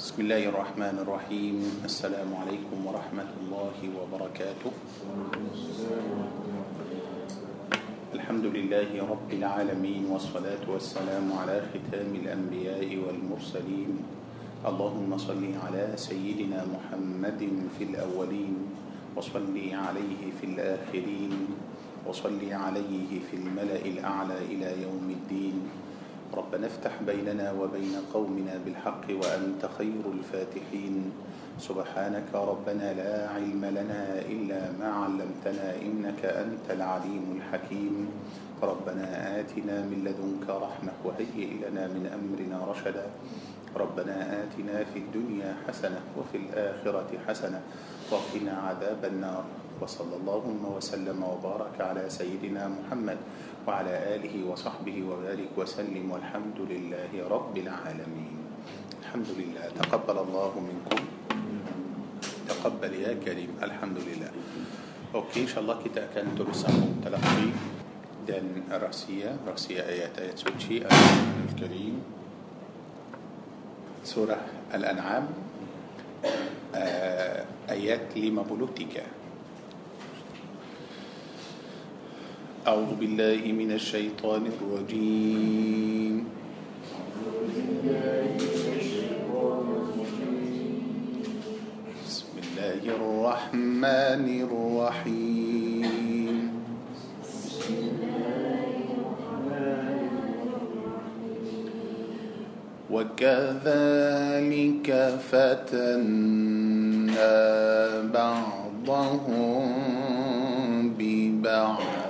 بسم الله الرحمن الرحيم السلام عليكم ورحمة الله وبركاته الحمد لله رب العالمين والصلاة والسلام على ختام الأنبياء والمرسلين اللهم صل على سيدنا محمد في الأولين وصل عليه في الآخرين وصل عليه في الملأ الأعلى إلى يوم الدين ربنا افتح بيننا وبين قومنا بالحق وأنت خير الفاتحين. سبحانك ربنا لا علم لنا إلا ما علمتنا إنك أنت العليم الحكيم. ربنا آتنا من لدنك رحمة وهيئ لنا من أمرنا رشدا. ربنا آتنا في الدنيا حسنة وفي الآخرة حسنة وقنا عذاب النار. وصلى اللهم وسلم وبارك على سيدنا محمد وعلى آله وصحبه وبارك وسلم والحمد لله رب العالمين. الحمد لله. تقبل الله منكم. تقبل يا كريم. الحمد لله. أوكي إن شاء الله كتاب akan terusah تلقي دان rahsia. Rahsia آيات آيات suci Al-Karim Surah Al-An'am eh, آيات 53 أعوذ بالله من الشيطان الرجيم. بسم الله الرحمن الرحيم. وكذلك فتنا بعضهم ببعض.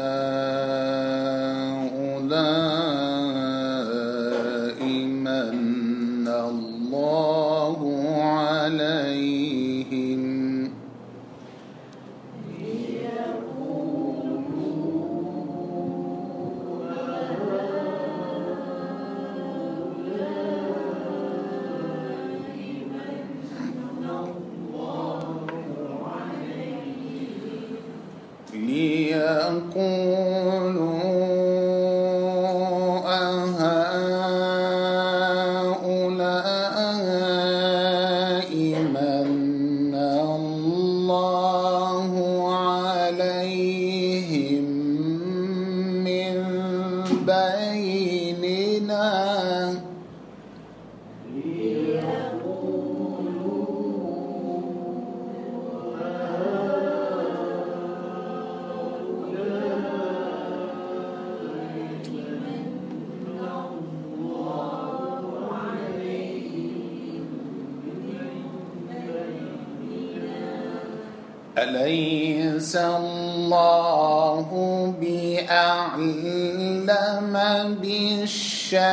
أليس الله بأعلم بالشاكرين؟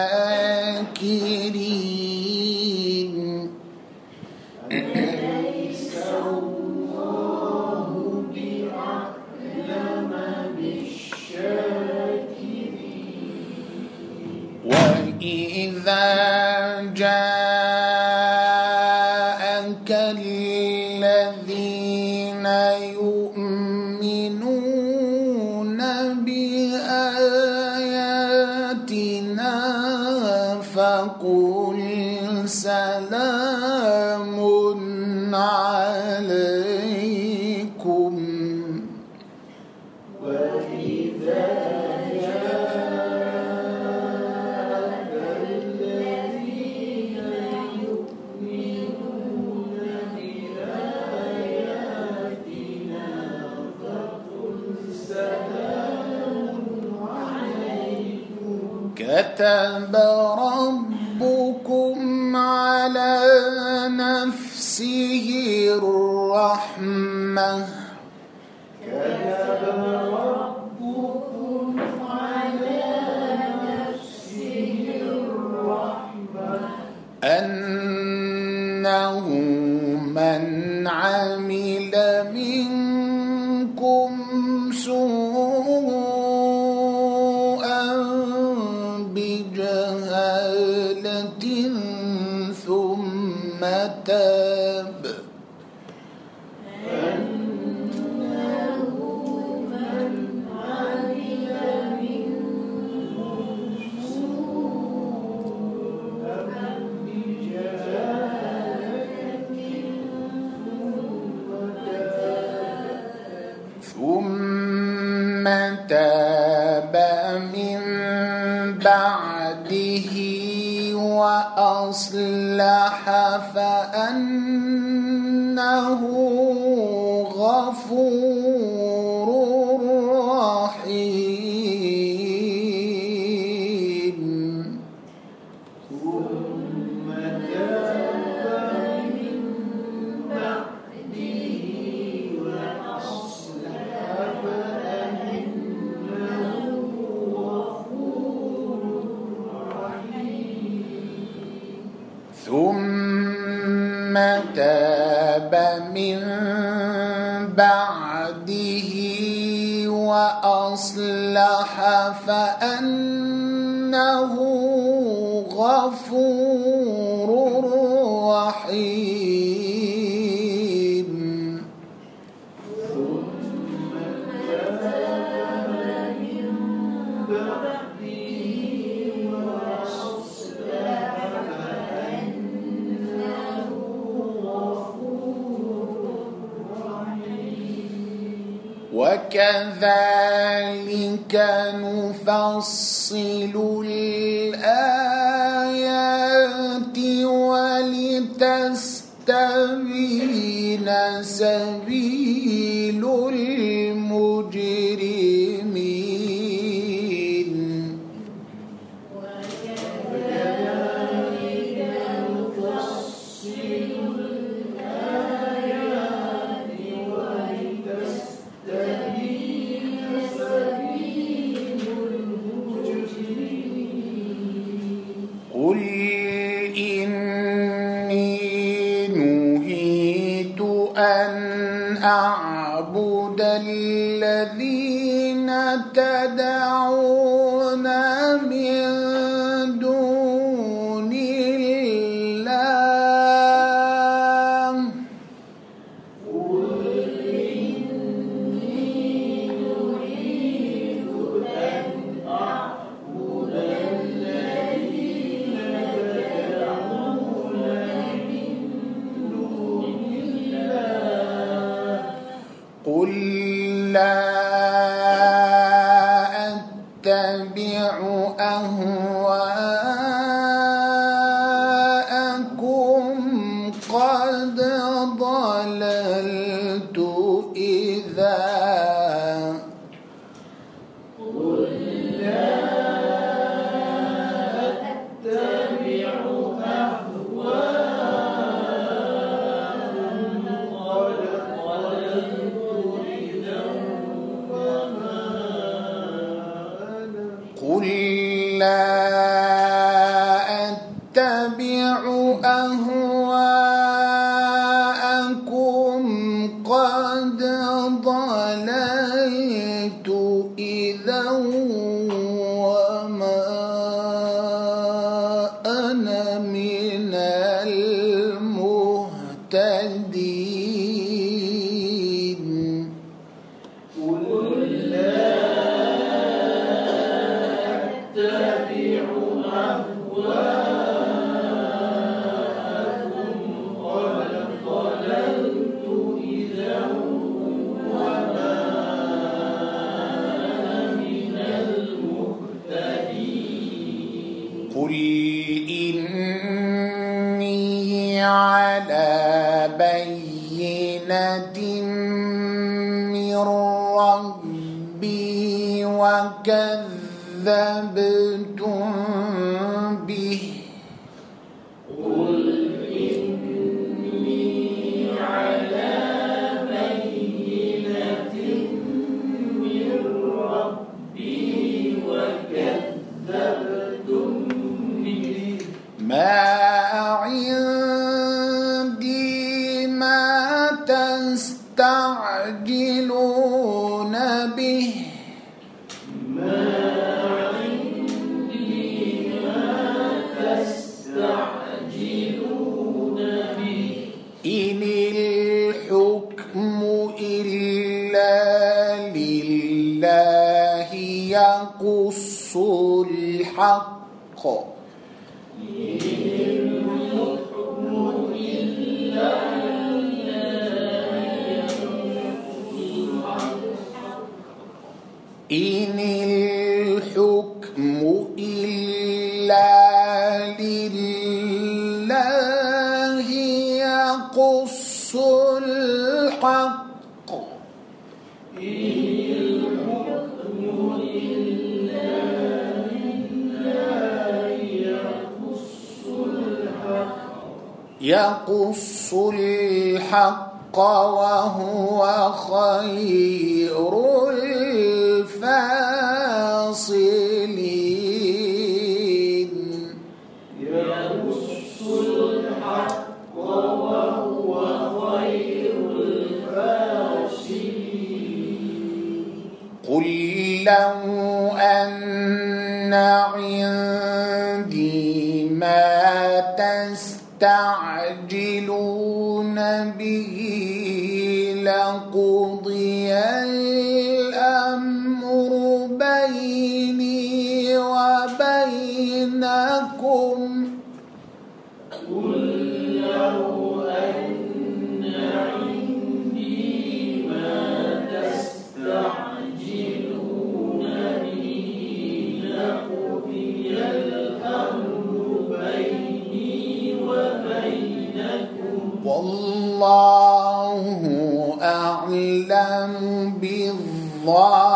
وكذلك نفصل الآيات ولتستبين سبيل تستعجلون به إن الحكم إلا لله يقص الحق الحق. يقص الحق وهو خير الفاصلين تستعجلون به لقضي law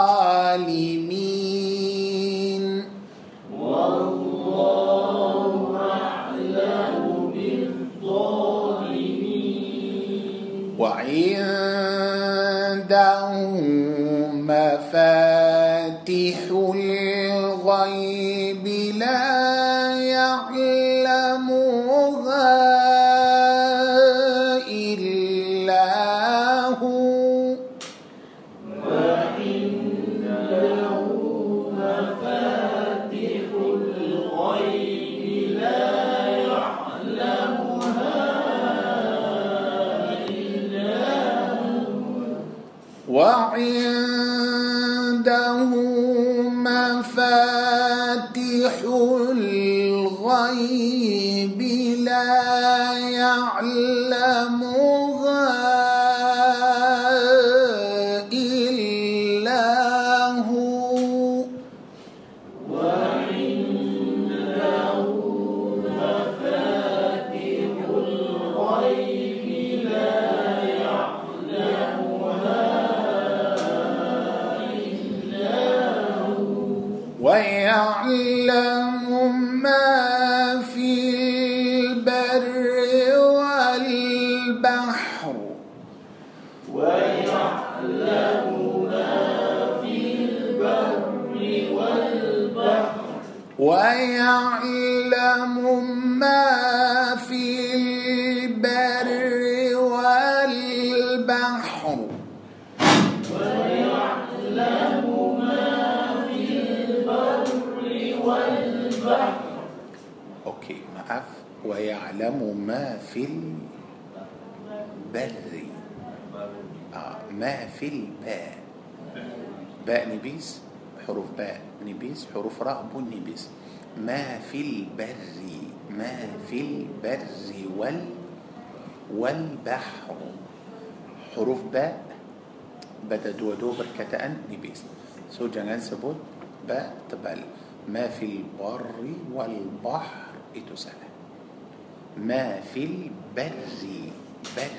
ويعلم ما في البر آه ما في الباء باء نبيس حروف باء نبيس حروف راء بن نبيس ما في البر ما في البر وال والبحر حروف باء bada dua-dua perkataan nipis. So jangan sebut ba tebal. ما في البر والبحر itu salah. ما في البر بر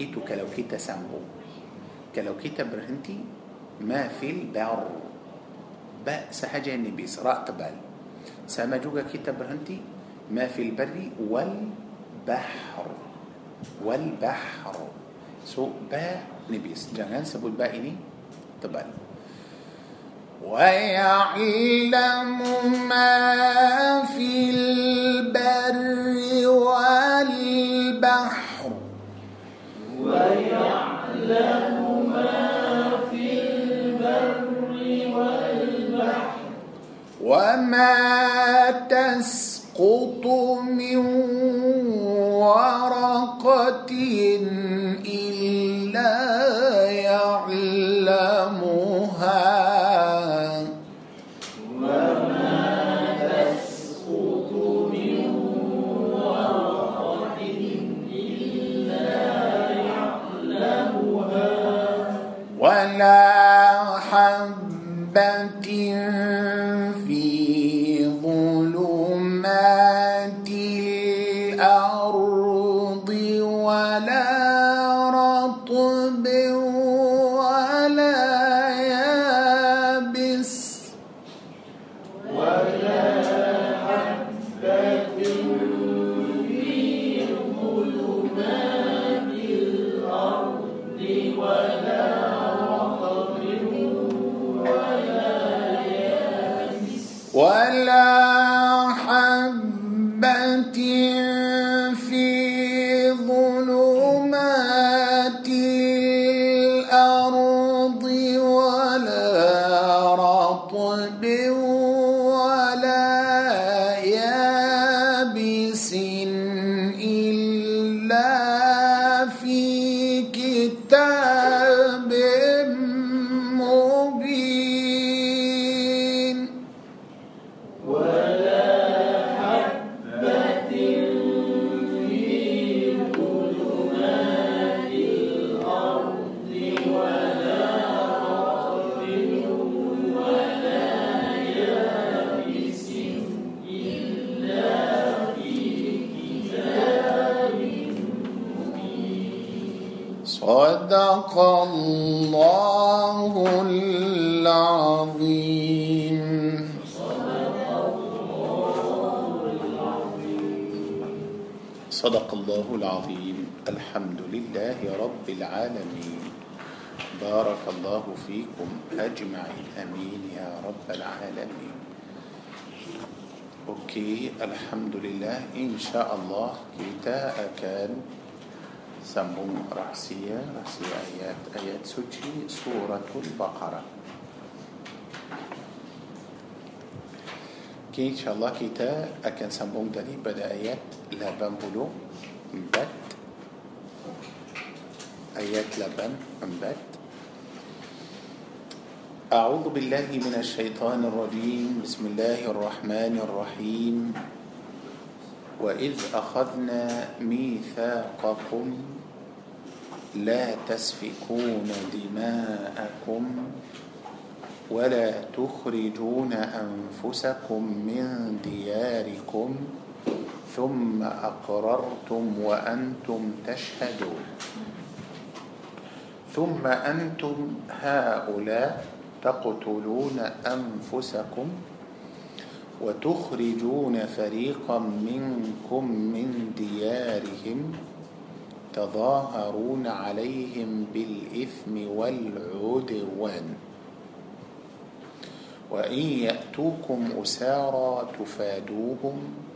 itu kalau kita sambung. kalau kita berhenti ما في البر. باء sahaja nipis راء tebal sama juga kita berhenti ما في البر والبحر. والبحر. so باء nipis. jangan sebut الباء ini تبال ويعلم ما في البر. ويعلم ما في البر والبحر وما تسقط من ورقه صدق الله العظيم. الحمد لله رب العالمين. بارك الله فيكم أجمع الأمين يا رب العالمين. أوكي الحمد لله إن شاء الله كتاء كان سمون رأسية رأسية آيات آيات سجي سورة البقرة كي إن شاء الله كتاء أكن سمون دني بدايات لا بنبلو 84 Ayat 84 أعوذ بالله من الشيطان الرجيم. بسم الله الرحمن الرحيم. وإذ أخذنا ميثاقكم لا تسفكون دماءكم ولا تخرجون أنفسكم من دياركم ثم أقررتم وأنتم تشهدون. ثم أنتم هؤلاء تقتلون أنفسكم وتخرجون فريقا منكم من ديارهم تظاهرون عليهم بالإثم والعدوان. وإن يأتوكم أسارى تفادوهم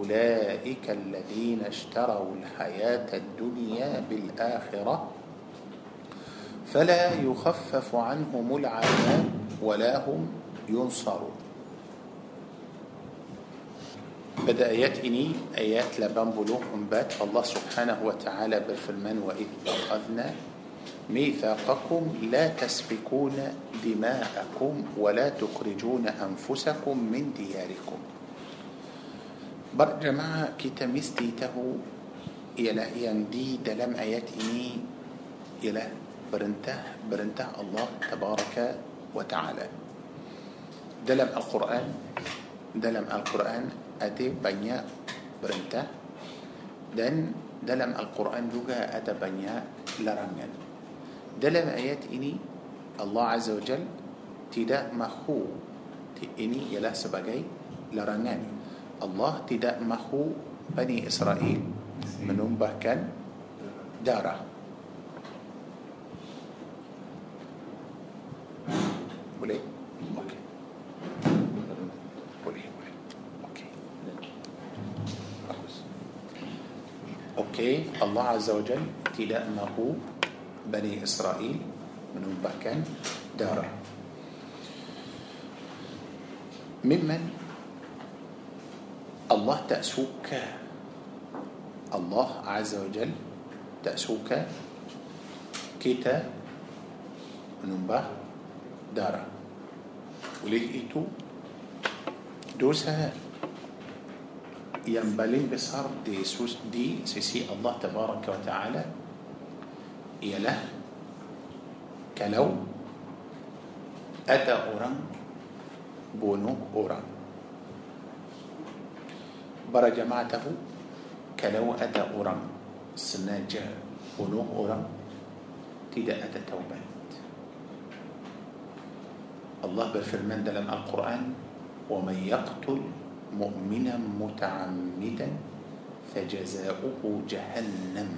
أولئك الذين اشتروا الحياة الدنيا بالآخرة فلا يخفف عنهم العذاب ولا هم ينصرون. Pada ayat ini ayat 84 Allah Subhanahu wa taala berfirman wa id akhadna ميثاقكم لا تسفكون دماءكم ولا تخرجون أنفسكم من دياركم. بر جماعة كتمستي تهو يلا يندي دلم آيات إني يلا برنته برنته الله تبارك وتعالى. دلم القرآن دلم القرآن أدي بنيا برنته. دن دلم القرآن جوجا أدى بنيا لرنجن دلم آيات إني الله عز وجل تدا مخو إني يلا سبقي لرنان Allah tidak mahu Bani Israel menumbahkan darah boleh? Okey. Boleh, boleh. Okey. Bagus. Okey, Allah Azza wa Jal tidak mahu Bani Israel menumpahkan darah. Mimman الله تأسوك. الله عز وجل تأسوك كتا نمبا دارا. وليه إيتو دوسا ينبلين بصار دي سوس دي سيسي الله تبارك وتعالى يله كلو أتى أورام بونو أورام برا جماعته كلو أتى أورام سناجة بنوغ أورام تيدا أتى توبات. الله بالفرمان دلم القرآن ومن يقتل مؤمنا متعمدا فجزاؤه جهنم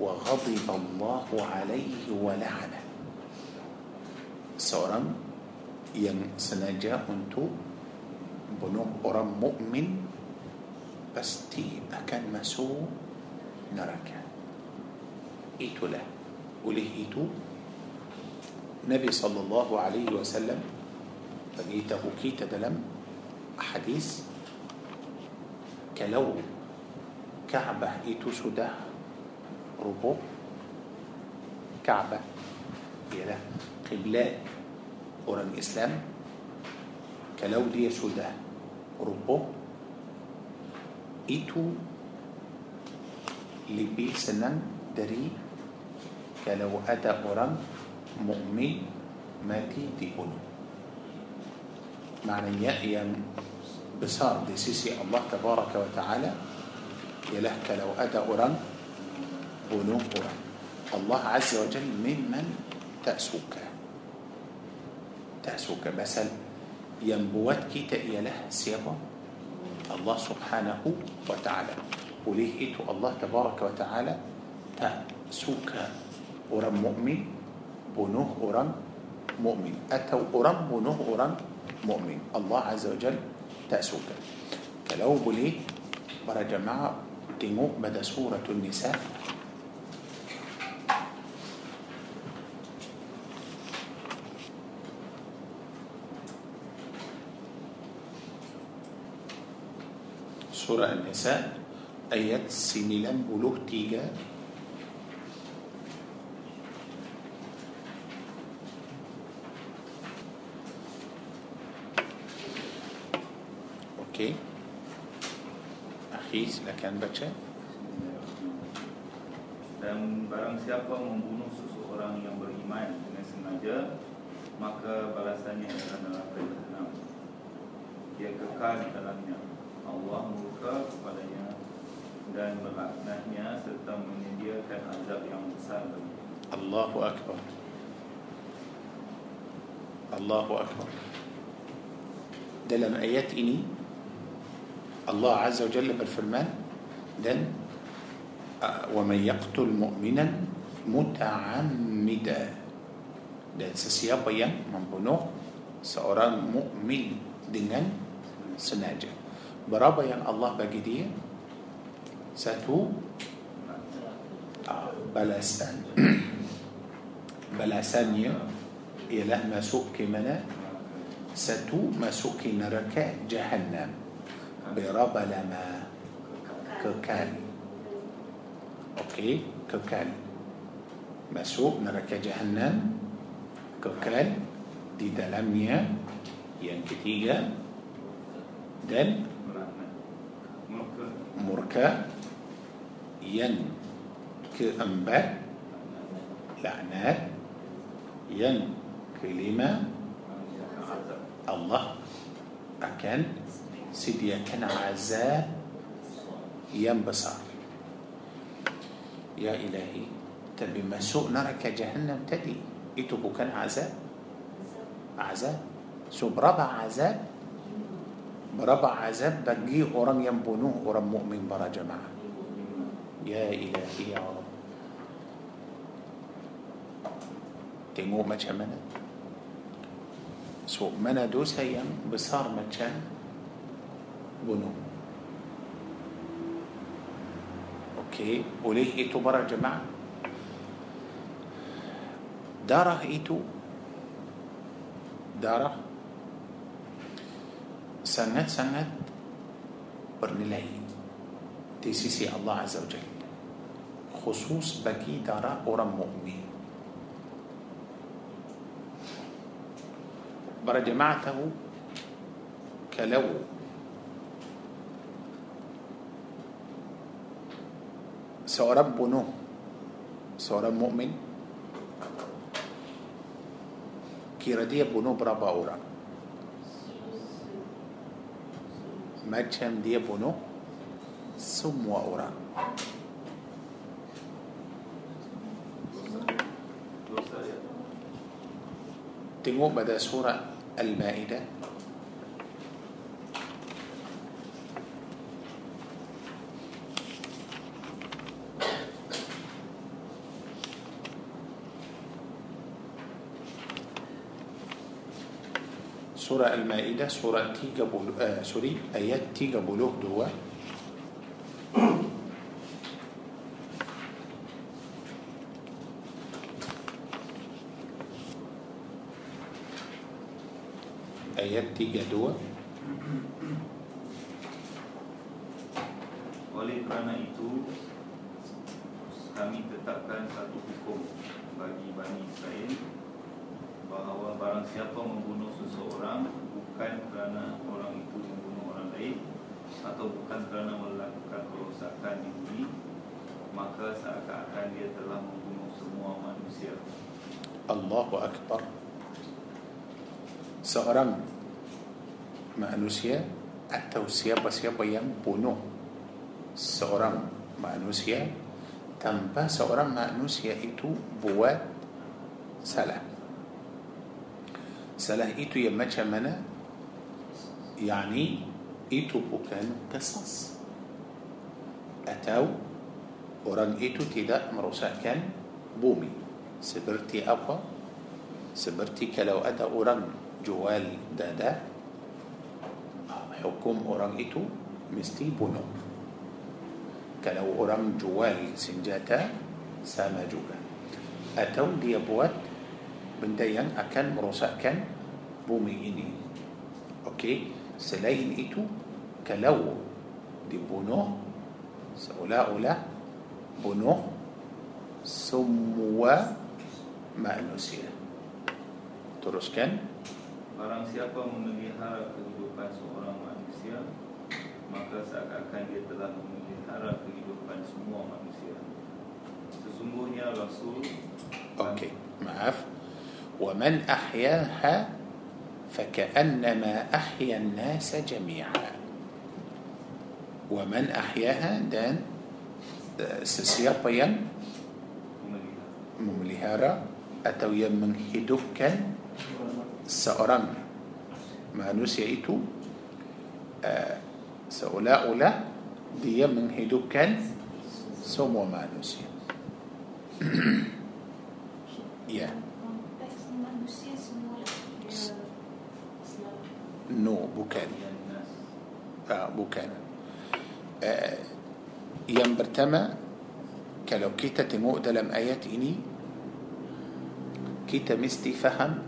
وغضب الله عليه ولعنه. seorang yang sengaja untuk bunuh orang mukmin pasti akan masuk neraka itulah oleh itu Nabi sallallahu alaihi wasallam beritahu kita dalam hadis kalau Kaabah itu sudah rubuh Kaabah ialah kiblat orang Islam kalau dia sudah rubuh itu lebih senang dari kalau ada orang mukmin mati dibunuh maknanya yang besar di sisi Allah tabaraka wa taala ialah kalau ada orang bunuh orang Allah azza wa jalla mimman tak suka tak suka pasal yang buat kita ialah siapa الله سبحانه وتعالى. وليه إتو الله تبارك وتعالى تأسوك أرم مؤمن بنوه أرم مؤمن. أتو أرم بنوه أرم مؤمن. الله عز وجل تأسوك. فلو بليه برا جماعة تنو بدأ سورة النساء. Surah An-Nisa ayat 93 Okey. Akhi silakan baca. Dan barang siapa membunuh seseorang yang beriman dengan sengaja Maka balasannya adalah neraka jahanam Dia kekal di dalamnya Allah murka kepadanya Dan melaknatnya serta menyediakan azab yang besar bagi Allahu akbar. Allahu akbar. Dalam ayat ini Allah Azza wa Jalla berfirman dan ومن يقتل مؤمنا متعمدا dan sesiapa yang membunuh seorang mukmin dengan sengaja Berapa yang Allah bagi dia satu ah, balasan balasannya ialah masuk ke mana satu masuk ke neraka jahannam berapa lama kekal Okey, kekal masuk neraka jahanam kekal di dalamnya yang ketiga dan مركا ين كأنبا لعنا ين كلمة الله أكن سيدي كان عزا ينبصر يا إلهي تبي ما سوء نرك جهنم تدي. إتو كان عزاء عذاب سوء عزاء ربع عذاب بجي أرام ينبنوه أرام مؤمن برا جماعة. يا إلهي يا رب. تنمو ما تشمنا سوء منا دو سيام بصار ما تشان بنو أوكي وليه إتو برا جماعة؟ دارة إتو دارة؟ Sangat-sangat bernilai di sisi Allah Azza wa Jalla khusus bagi darah orang mukmin para jemaah tahu kalau seorang bunuh seorang mukmin kira dia bunuh berapa orang macam dia bunuh semua orang tengok pada surah Al-Ma'idah سورة المائدة surah tiga puluh آه sorry ayat tiga puluh dua. آيات تيجا دوا. Oleh kerana itu kami tetapkan satu hukum bagi Bani Israel. Bahawa barang siapa membunuh seseorang Bukan kerana orang itu membunuh orang lain Atau bukan kerana melakukan kerosakan ini Maka seakan-akan dia telah membunuh semua manusia. Allahu Akbar. Seorang manusia Atau siapa-siapa yang bunuh Seorang manusia Tanpa seorang manusia itu buat salah سلاه إيتو يمتشا منا؟ يعني إيتو بوكان قصص أتاو orang itu tidak merosakkan bumi. seperti aku seperti kalau ada orang jual dadah? hukum orang itu mesti bunuh kalau orang jual senjata sama juga atau dia buat benda yang akan merosakkan bumi ini. Okey Selain itu Kalau dibunuh Seolah-olah Bunuh Semua Manusia. Teruskan. Barang siapa memelihara kehidupan seorang manusia Maka seakan-akan dia telah memelihara kehidupan semua manusia. Sesungguhnya Rasul Okey Maaf ومن أحياها فكأنما أحيا الناس جميعا. ومن أحياها دان سسيطيا مملهارا أتو يمن هدوكا سأران. ما نسيئتو آه، سأولا أولا دي يمن هدوكا سمو ما نسيئ يا. yeah. نو بوكان. آه بوكان. آه ينبرتما كلو كيتا تمو دلم آيات إني كيتا مستي فهم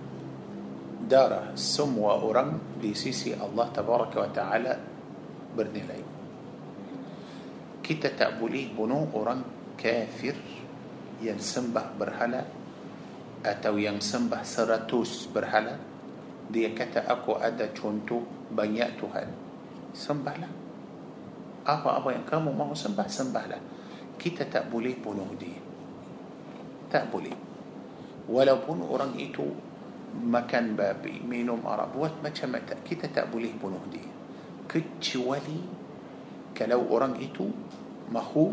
دار سم وأرم لسيسي الله تبارك وتعالى برنلي كيتا تعبلي بنو أرم كافر ينسمبه برهلا أتو ينسمبه سرتوس برهلا. Dia kata aku ada contoh banyak Tuhan. Sembahlah. Apa-apa yang kamu mahu sembah sembahlah. Kita tak boleh bunuh dia. Tak boleh. Walaupun orang itu makan babi minum arak buat macam macam kita tak boleh bunuh dia. Kecuali kalau orang itu mahu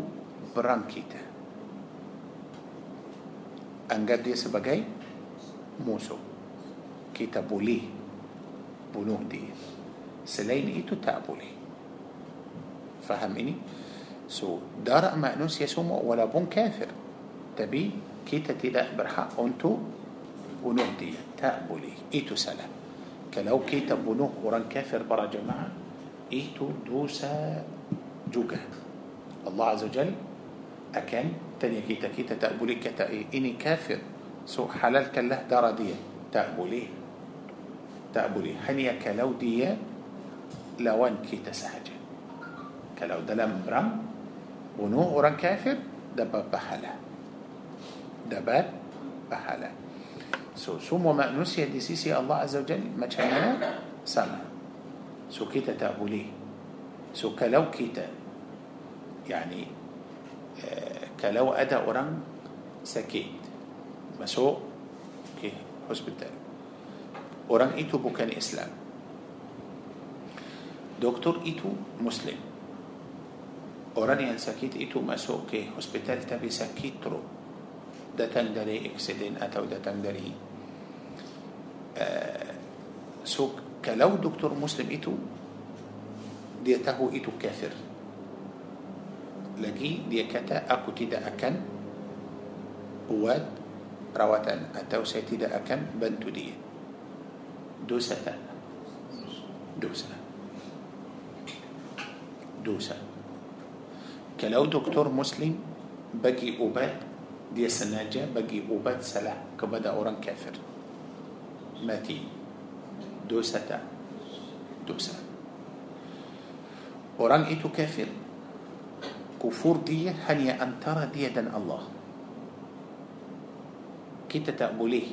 perang kita. Anggap dia sebagai musuh kita boleh bunuh dia selain itu tak boleh faham ini so darah manusia semua walaupun kafir tapi kita tidak berhak untuk bunuh dia tak boleh itu salah kalau kita bunuh orang kafir para jemaah itu dosa juga Allah Azza Jal akan tanya kita kita tak boleh kata eh, ini kafir so halalkanlah darah dia tak boleh تابولي هنيا كلو دي لوان كي تسهج كلو دلم برم ونو أوران كافر دبا بحالة دبا بحالة سو سوم وما نسي دي سيسي الله عز وجل؟ ما تشعينا سامع سو كيتا تابولي سو كلو كيتا. يعني آه، كلو أدا أوران سكيت. مسوء كي هوسبيتال. Orang itu bukan Islam doktor itu Muslim orang yang sakit itu masuk ke hospital tapi sakit teruk datang dari eksiden atau datang dari uh, so kalau doktor Muslim itu dia tahu itu kafir lagi dia kata aku tidak akan buat perawatan atau saya tidak akan bantu dia دوسة. dosa. dosa. kalau doktor muslim bagi ubat dia sengaja bagi ubat salah. kepada orang kafir. mati. dosa. dosa. orang itu kafir. kufur dia antara dia dan الله؟ kita tak boleh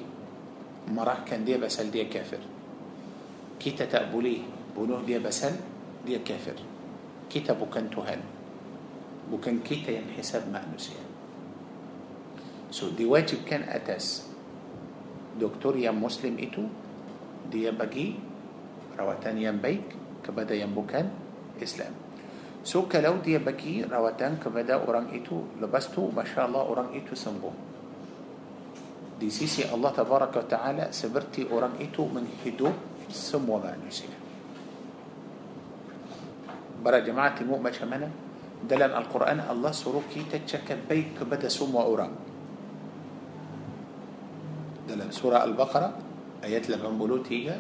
مراح كان دي بسأل دي كافر. Kita tak boleh bunuh dia pasal dia kafir. Kita bukan Tuhan. Bukan kita yang hisab manusia. So diwajibkan atas doktor yang muslim itu dia bagi perawatan yang baik kepada yang bukan Islam. So kalau dia bagi rawatan kepada orang itu Lepas tu Masya Allah orang itu sembuh. Di sisi Allah Ta'ala Seperti orang itu menghidup سم وما نسك برا جماعة المؤمة كمانا دلم القرآن الله سروكي تتشك بيك بدا سم وأورا دلم سورة البقرة آيات لمن بلوتيها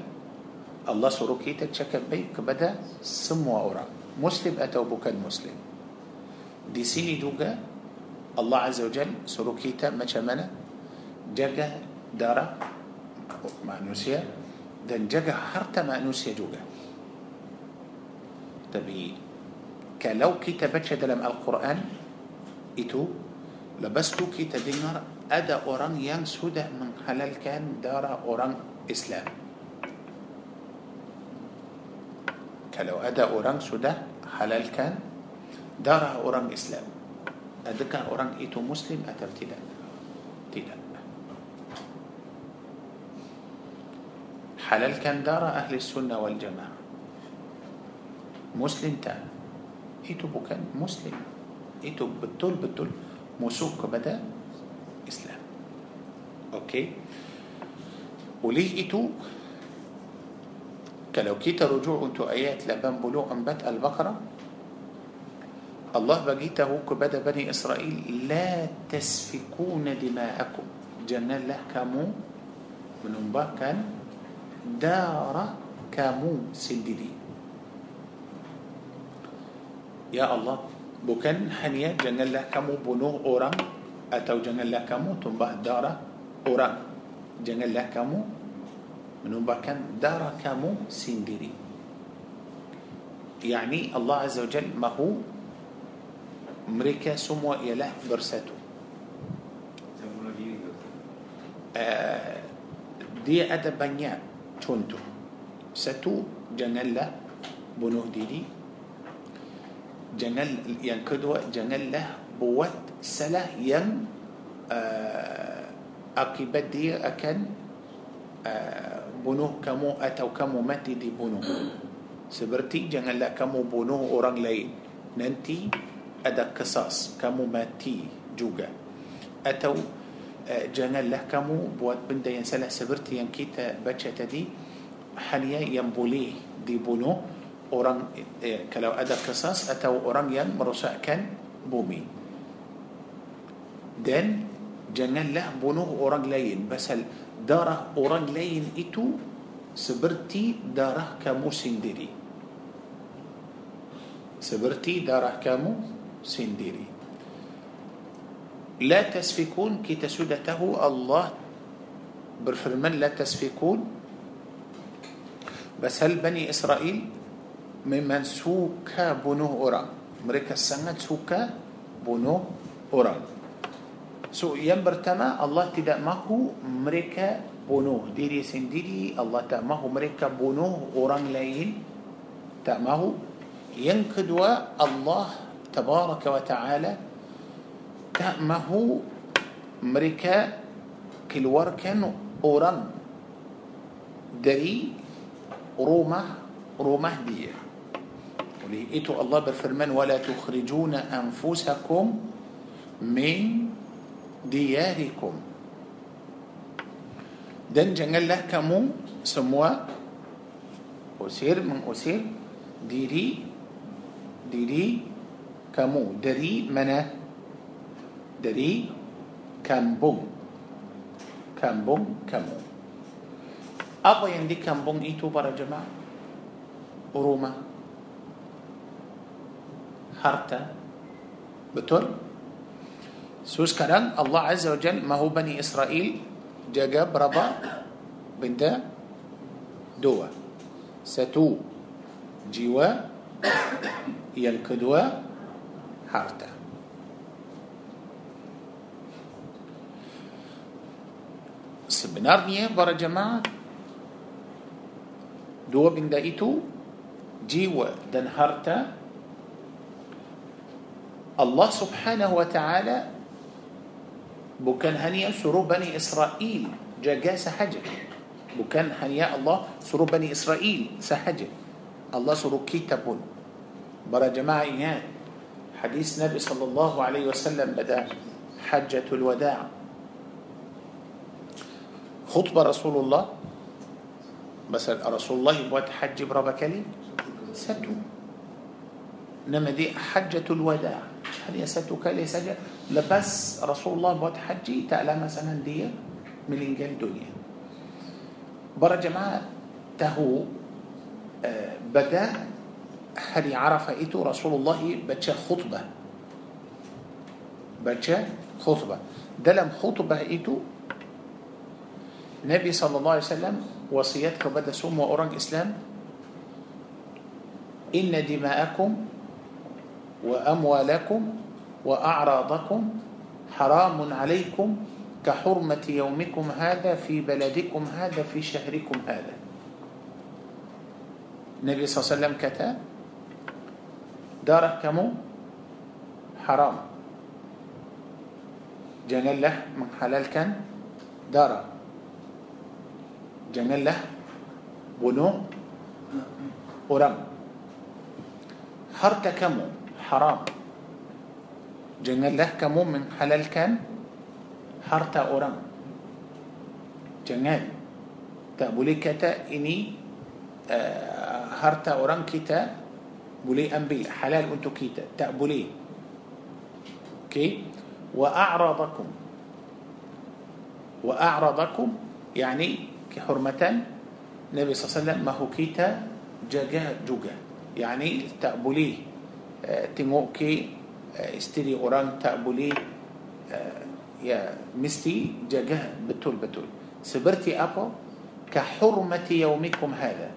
الله سروكي تتشك بيك بدا سم وأورا مسلم أتو بك المسلم. دي سيني دوغا الله عز وجل سروكيتا ما جاجا دارا معنوسيا dan jaga harta manusia juga tapi kalau kita baca dalam Al-Quran itu lepas tu kita dengar ada orang yang sudah menghalalkan darah orang Islam kalau ada orang sudah halalkan darah orang Islam adakah orang itu muslim atau tidak tidak حلال كان دار أهل السنة والجماعة. مسلم تام. إيتوب كان مسلم. إيتوب بالطول بالطول مسوك بدا إسلام. أوكي؟ وليه إيتو؟ كلو كيت رجوع أنتو آيات لبن بلو أنبت البقرة. الله بقيته كبدا بني إسرائيل لا تسفكون دماءكم. جنة الله كامو من أنبا كان darah kamu sendiri. Ya Allah Bukan hanya janganlah kamu bunuh orang Atau janganlah kamu tumbah darah orang. Janganlah kamu menumbahkan darah kamu sendiri. Yakni Allah Azza wa Jal mahu mereka semua ialah bersatu. Uh, dia ada banyak contoh. Satu janganlah bunuh diri. Jangan yang kedua janganlah buat salah yang uh, akibat dia akan uh, bunuh kamu atau kamu mati dibunuh seperti janganlah kamu bunuh orang lain. Nanti ada kesas kamu mati juga. Atau janganlah kamu buat benda yang salah seperti yang kita baca tadi. Hanya yang boleh dibunuh orang eh, kalau ada kesas atau orang yang merosakkan bumi. Dan janganlah bunuh orang lain pasal darah orang lain itu seperti darah kamu sendiri. Seperti darah kamu sendiri La tasfikun kita sudah tahu Allah berfirman la tasfikun. Basal Bani Israel memang suka bunuh orang. Mereka sangat suka bunuh orang. So yang pertama Allah tidak mahu mereka bunuh diri sendiri. Allah tak mahu mereka bunuh orang lain. Tak mahu. Yang kedua Allah tabaraka wa ta'ala تأمه مركا مريكا كلوركن أوران. دري روما روما دي وليئتو الله بفرمان ولا تخرجون أنفسكم من دياركم. دن جنجل له كمو سموا أسير من أسير ديري ديري كمو. دري منه dari kampung kampung kamu apa yang di kampung itu para jemaah? Rumah. Harta. Betul? So sekarang Allah Azza wa Jal mahu Bani Israel jaga berapa? Benda? Dua. Satu jiwa. Yang kedua harta sebenarnya para jemaah dua benda itu jiwa dan harta Allah subhanahu wa ta'ala bukan hanya suruh Bani Israel jaga sahaja bukan hanya Allah suruh Bani Israel sahaja Allah suruh kita pun para jemaah ingat hadis Nabi sallallahu alaihi wasallam pada hajjatul wada' خطبة رسول الله. Masa tu رسول الله buat haji berapa kali? Satu. Nama dia حجة الوداع. Hanya satu kali saja. Lepas رسول الله buat haji itulah masa dia meninggal dunia. برا جماعة تهو آه، بدأ هل عرف ايتو رسول الله بچا خطبة. بچا خطبة. دلم خطبة ايتو Nabi SAW وصيات kepada semua orang Islam إن دماءكم وأموالكم وأعراضكم حرام عليكم كحرمة يومكم هذا في بلدكم هذا في شهركم هذا. النبي صلى الله عليه وسلم كتب دارك كمو حرام. جنال له من حلال كان دارك janganlah bunuh orang harta kamu haram janganlah kamu menghalalkan harta orang jangan tak boleh kata ini uh, harta orang kita boleh ambil halal untuk kita tak boleh a'radakum wa a'radakum yani kehormatan Nabi SAW mahu kita jaga juga yani tak boleh uh, tengok ke uh, isteri orang tak boleh uh, ya mesti jaga betul-betul seperti apa kahurmati yaumikum hada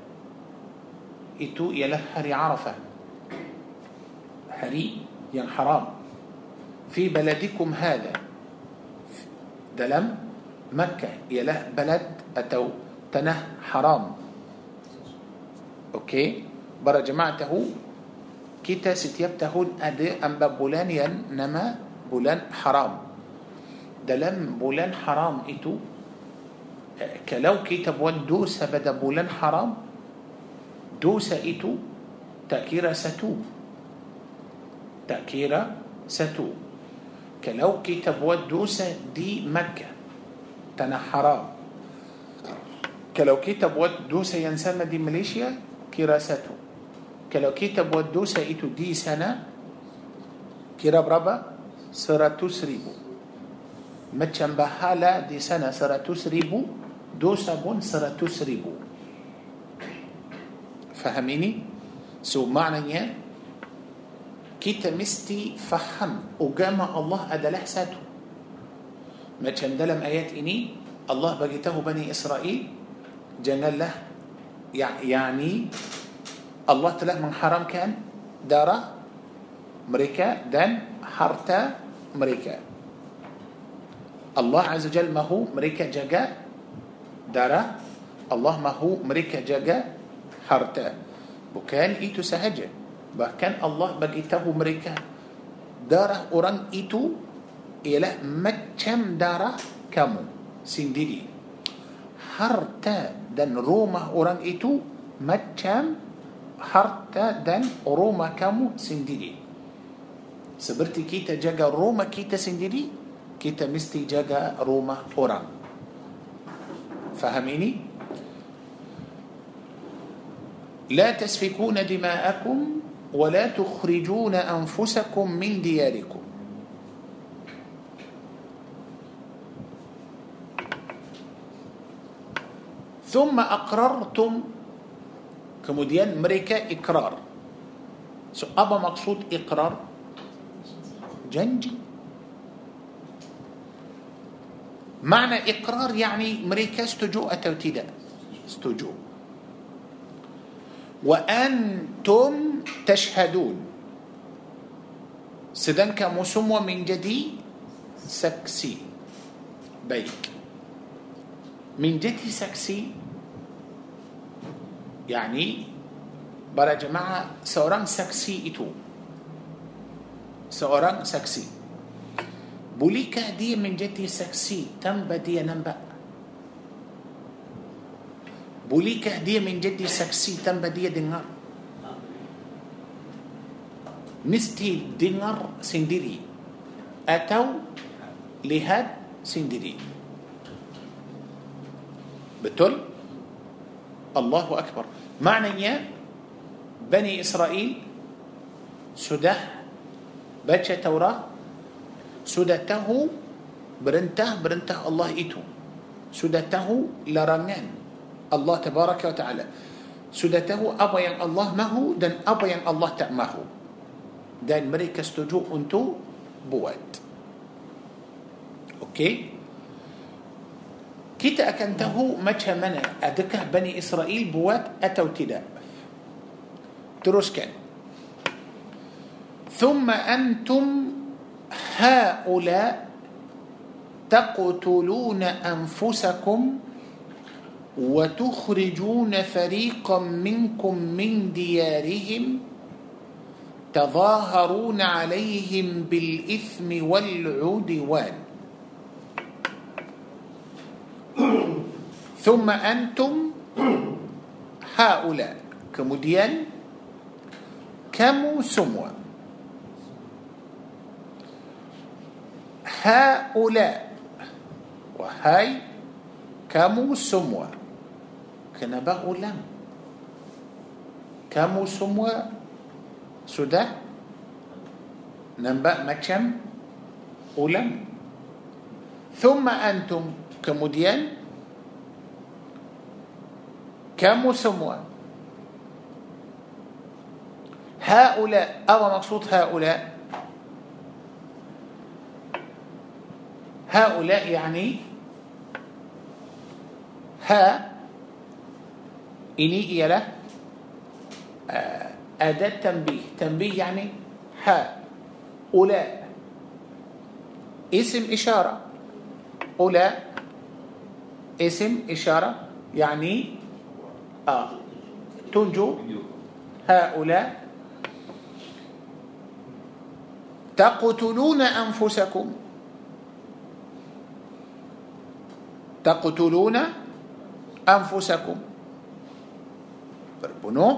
itu ialah hari Arafah hari yang haram في بلدكم هذا dalam مكة يا له بلد Atau tanah haram. Okey? Para jemaah tahu kita setiap ada enam bulan yang nama bulan haram. Dalam bulan haram itu kalau kita buat dosa pada bulan haram dosa itu tak kira satu. Tak kira satu. Kalau kita buat dosa di Mekah. Tanah haram. Kalau kita buat dosa yang sama di Malaysia kira satu. Kalau kita buat dosa itu di sana kira berapa? Seratus ribu. Macam pahala di sana seratus ribu dosa pun seratus ribu. فهميني؟ So maknanya? كتا مستي فهم وجمع الله أدلح ساتو. Macam dalam ayat ini Allah bagi tahu Bani Israel janganlah ya, yani Allah telah mengharamkan darah mereka dan harta mereka. Allah Azza Jal mahu mereka jaga darah Allah mahu mereka jaga harta. Bukan itu sahaja. Bahkan Allah bagi tahu mereka darah orang itu ialah macam darah kamu sendiri. Harta dan rumah orang itu macam harta dan rumah kamu sendiri seperti kita jaga rumah kita sendiri kita mesti jaga rumah orang. فهميني؟ لا تسفكون دماءكم ولا تخرجون أنفسكم من دياركم. ثم أقررتم كموديان مريكا إقرار. سو أبا مقصود إقرار. جنجي. معنى إقرار يعني mereka setuju atau tidak setuju. وأنتم تشهدون. Sedangkan semua menjadi saksi. Baik. Menjadi saksi يعني para jemaah seorang saksi itu. Seorang saksi boleh ke dia menjadi saksi tanpa dia nampak? Boleh ke dia menjadi saksi tanpa dia dengar? Mesti dengar sendiri. Atau lihat sendiri. Betul. الله أكبر. Maknanya Bani Israel sudah baca Taurat sudah tahu berintah-berintah Allah itu. Sudah tahu larangan Allah tabaraka wa taala. Sudah tahu apa yang Allah mahu dan apa yang Allah tak mahu. Dan mereka setuju untuk buat. Okey kita akan tahu macam mana adakah Bani Israel buat atau tidak teruskan ثم أنتم هؤلاء تقتلون أنفسكم وتخرجون فريقا منكم من ديارهم تظاهرون عليهم بالإثم والعدوان. ثم انتم هؤلاء kemudian kamu semua هؤلاء وهاي kamu semua kenapa ulang kamu semua sudah nampak macam ulang ثم أنتم kemudian kamu semua هؤلاء أو مقصود هؤلاء؟ هؤلاء يعني ها إني إيلا أداة تنبيه. تنبيه يعني ها أولاء. اسم إشارة. أولاء. اسم إشارة يعني آه. تنجو. هؤلاء تقتلون أنفسكم. تقتلون أنفسكم. بنو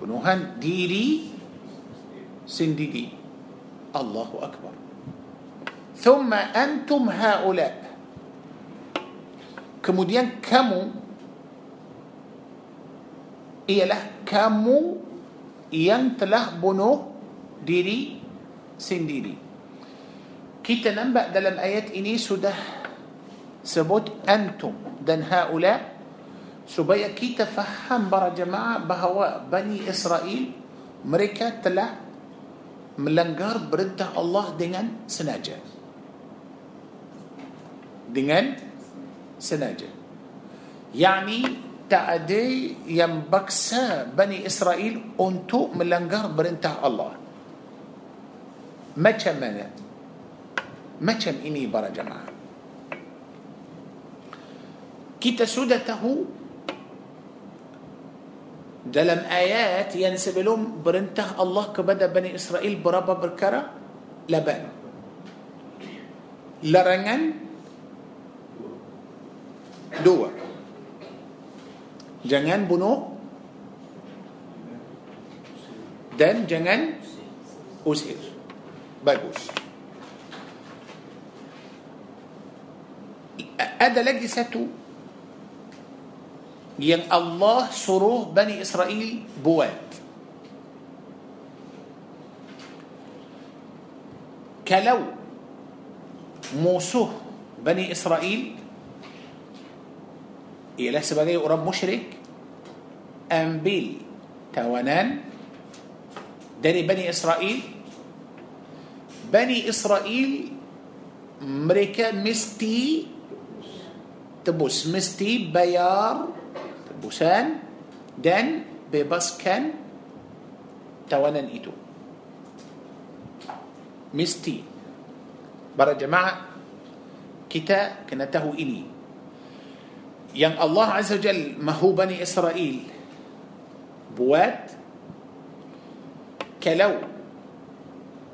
بنوهن ديري سنددي الله أكبر. ثم أنتم هؤلاء. kemudian كمو ialah kamu yang telah bunuh diri sendiri. Kita nampak dalam ayat ini sudah sebut antum dan haula supaya kita faham para jemaah bahawa Bani Israel mereka telah melanggar perintah Allah dengan sengaja. Dengan sengaja. Yani tak ada yang baksa Bani Israel untuk melanggar perintah Allah. Macam mana? Macam ini para jemaah. Kita sudah tahu dalam ayat yang sebelum perintah Allah kepada Bani Israel berapa perkara? Laban. Larangan dua. Jangan bunuh dan jangan usir. Bagus. Ada lagi satu yang Allah suruh Bani Israel buat. Kalau musuh Bani Israel ialah sebagai orang musyrik ambil tawanan dari Bani Israel Bani Israel mereka mesti tebus mesti bayar tebusan dan bebaskan tawanan itu mesti para jemaah kita kena tahu ini yang Allah Azza wa Jal mahu Bani Israel buat kalau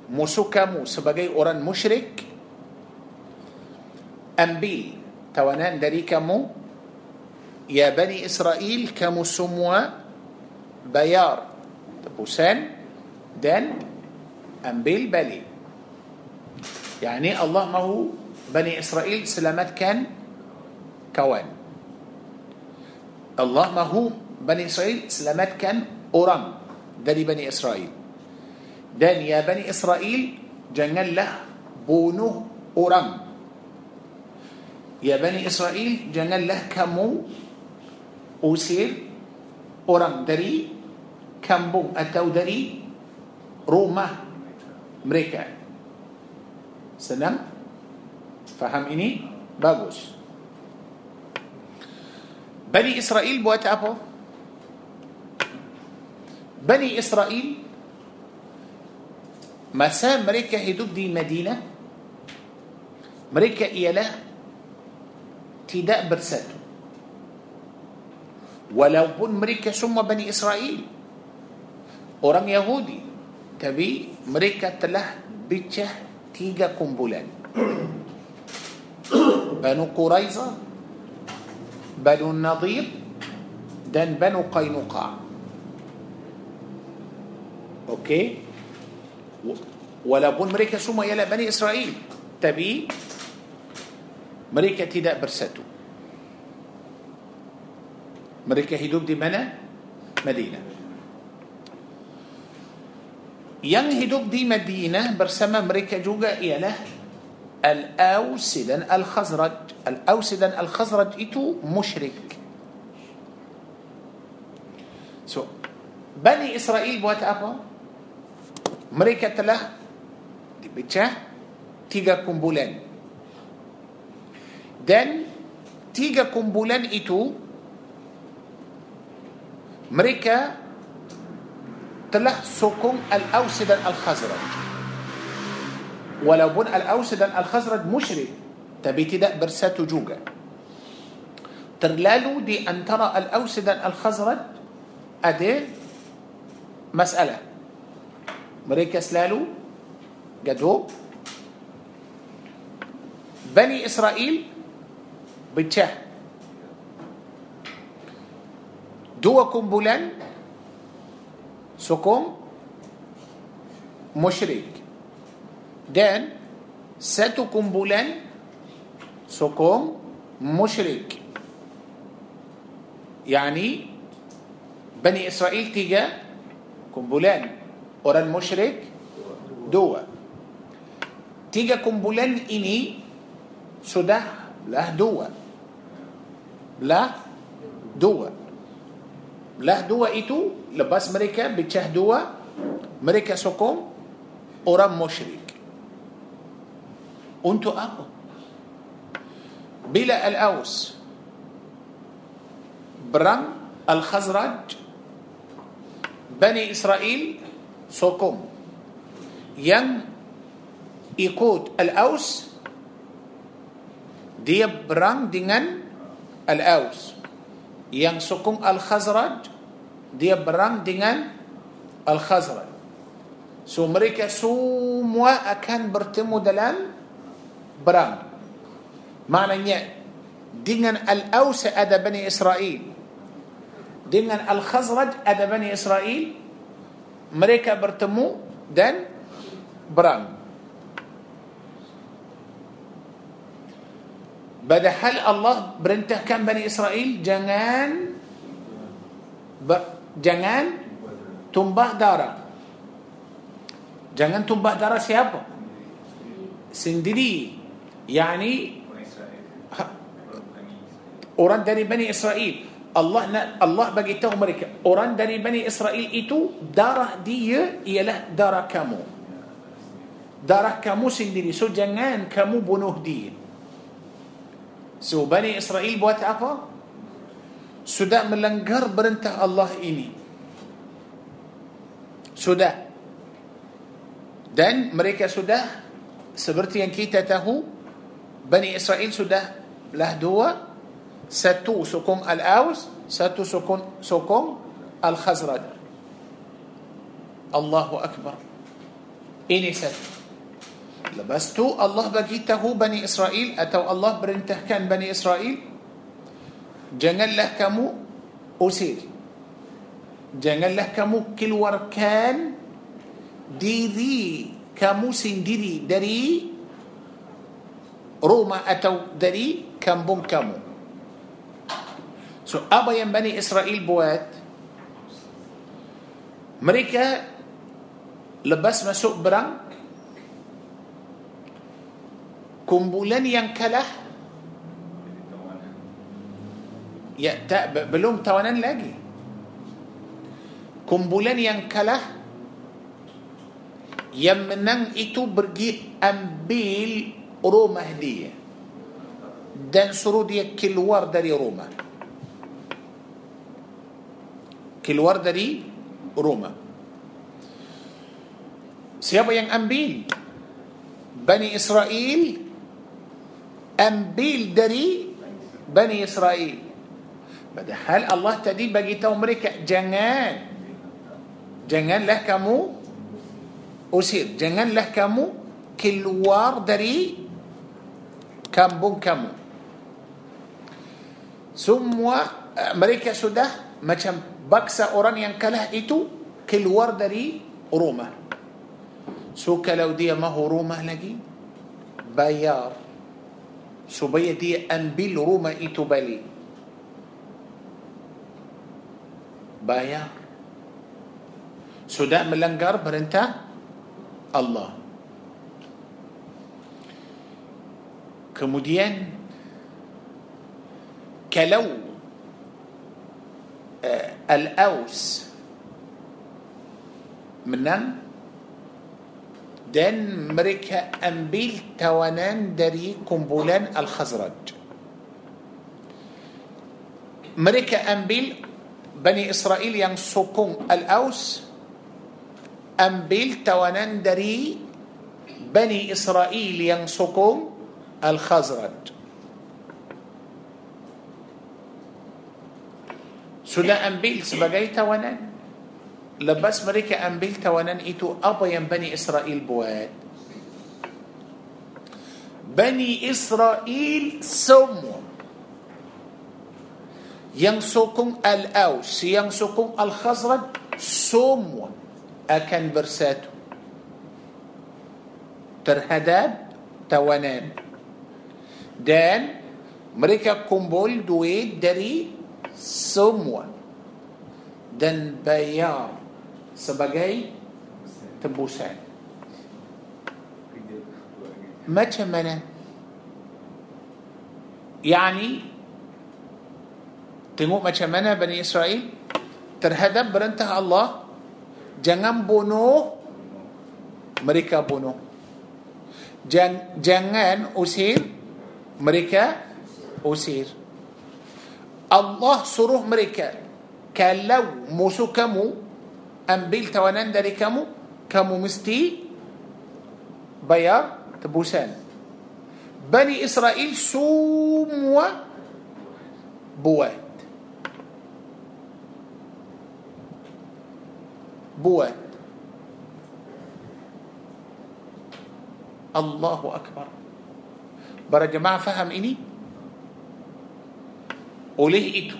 musuh kamu sebagai orang musyrik ambil tawanan dari kamu ya Bani Israel kamu semua bayar tebusan dan ambil balik yani Allah mahu Bani Israel selamatkan kawan Allah mahu Bani Israel selamatkan orang dari Bani Israel. Dan ya Bani Israel janganlah bunuh orang. Ya Bani Israel janganlah kamu usir orang dari kampung atau dari rumah mereka. Senang? Faham ini? Bagus. بني إسرائيل بوات أبو؟ بني إسرائيل مساء مريكا هيدوب دي مدينة مريكا إيلا تداء برساتو. Walaupun mereka semua بني إسرائيل. Orang Yahudi. Tapi mereka telah pecah tiga kumpulan. بنو قريظة بنو النضير dan بنو قينقاع. Okey? Walaupun mereka semua ialah بني إسرائيل. Tapi? Mereka tidak bersatu. Mereka hidup di mana? Madinah. Yang hidup di Madinah bersama mereka juga ialah الأوس dan الخزرج الأوس dan الخزرج itu musyrik so بني إسرائيل buat apa mereka lah دبتشا تيغا كمبولان دن تيغا كمبولان إتو مريكة تلح سكون الأوسدن الخزرج ولو بن الأوسد الخزرج مشري تبيتي ده برسات جوجا ترلالو دي أن ترى الأوسد الخزرج أدي Masalah. Mereka selalu gaduh بني إسرائيل pecah dua kumpulan sokong musyrik. Dan satu kumpulan sokong musyrik yani Bani Israel tiga kumpulan orang musyrik dua tiga kumpulan ini sudah belah dua belah dua belah dua itu lepas mereka pecah dua mereka sokong orang musyrik أنتوا أقوى. بلا الأوس. برم الخزرج. بني إسرائيل سوكم ين يقود الأوس. دي برم دينن الأوس. ين سوكم الخزرج. دي برم دينن الخزرج. سو مريكا سو مو اكان برتمو دلال. Berang maknanya dengan Al-Aus ada Bani Israel dengan Al-Khazraj ada Bani Israel mereka bertemu dan berang Padahal Allah berintahkan Bani Israel jangan jangan tumbah darah. Jangan tumbah darah siapa? Sendiri. Yani orang dari Bani Israel. Allah Allah bagi tahu mereka orang dari Bani Israel itu darah dia ialah darah kamu. Darah kamu sendiri. So jangan kamu bunuh dia. So Bani Israel buat apa? Sudah melanggar perintah Allah ini. Sudah. Dan mereka sudah seperti yang kita tahu Bani Israel sudah belah dua. Satu sokong Al-Aus satu sokong sokong Al-Khazraj. Allahu Akbar. Ini satu. Lepas tu Allah bagi tahu Bani Israel atau Allah perintahkan Bani Israel janganlah kamu usir. Janganlah kamu keluarkan diri kamu sendiri dari rumah atau dari kampung kamu. So apa yang Bani Israel buat? Mereka lepas masuk berang kumpulan yang kalah ya tak belum tawanan lagi kumpulan yang kalah yang menang itu pergi ambil rumah dia dan suruh dia keluar dari rumah keluar dari rumah siapa yang ambil Bani Israel ambil dari Bani Israel. Padahal Allah tadi bagi tahu mereka jangan janganlah kamu usir, janganlah kamu keluar dari kampung kamu. Semua mereka sudah macam baksa orang yang kalah itu keluar dari rumah. So kalau dia mahu rumah lagi bayar supaya dia ambil rumah itu balik bayar sudah melanggar perintah Allah kemudian kalau uh, Al-Aus menang dan mereka ambil tawanan dari kumpulan Al-Khazraj. Mereka ambil Bani Israel yang sokong Al-Aus ambil tawanan dari Bani Israel yang sokong الخزرج. سلا أنبيل سبقاي تونان لباس مريكا أنبيل تونان إيتو أبيا بني إسرائيل بواد. بني إسرائيل سمو. ينسوكم الأوس ينسوكم الخزرج سمو. أكن برساتو. ترهداب توانان dan mereka kumpul duit dari semua. Dan bayar sebagai tebusan macam mana? Yani tengok macam mana Bani Israel terhadap perintah Allah jangan bunuh mereka bunuh. Jan, jangan usir mereka usir Allah suruh mereka kalau musuh kamu ambil tawanan dari kamu kamu mesti bayar tebusan Bani Israel semua buat buat Allahu Akbar Para jemaah faham ini Oleh itu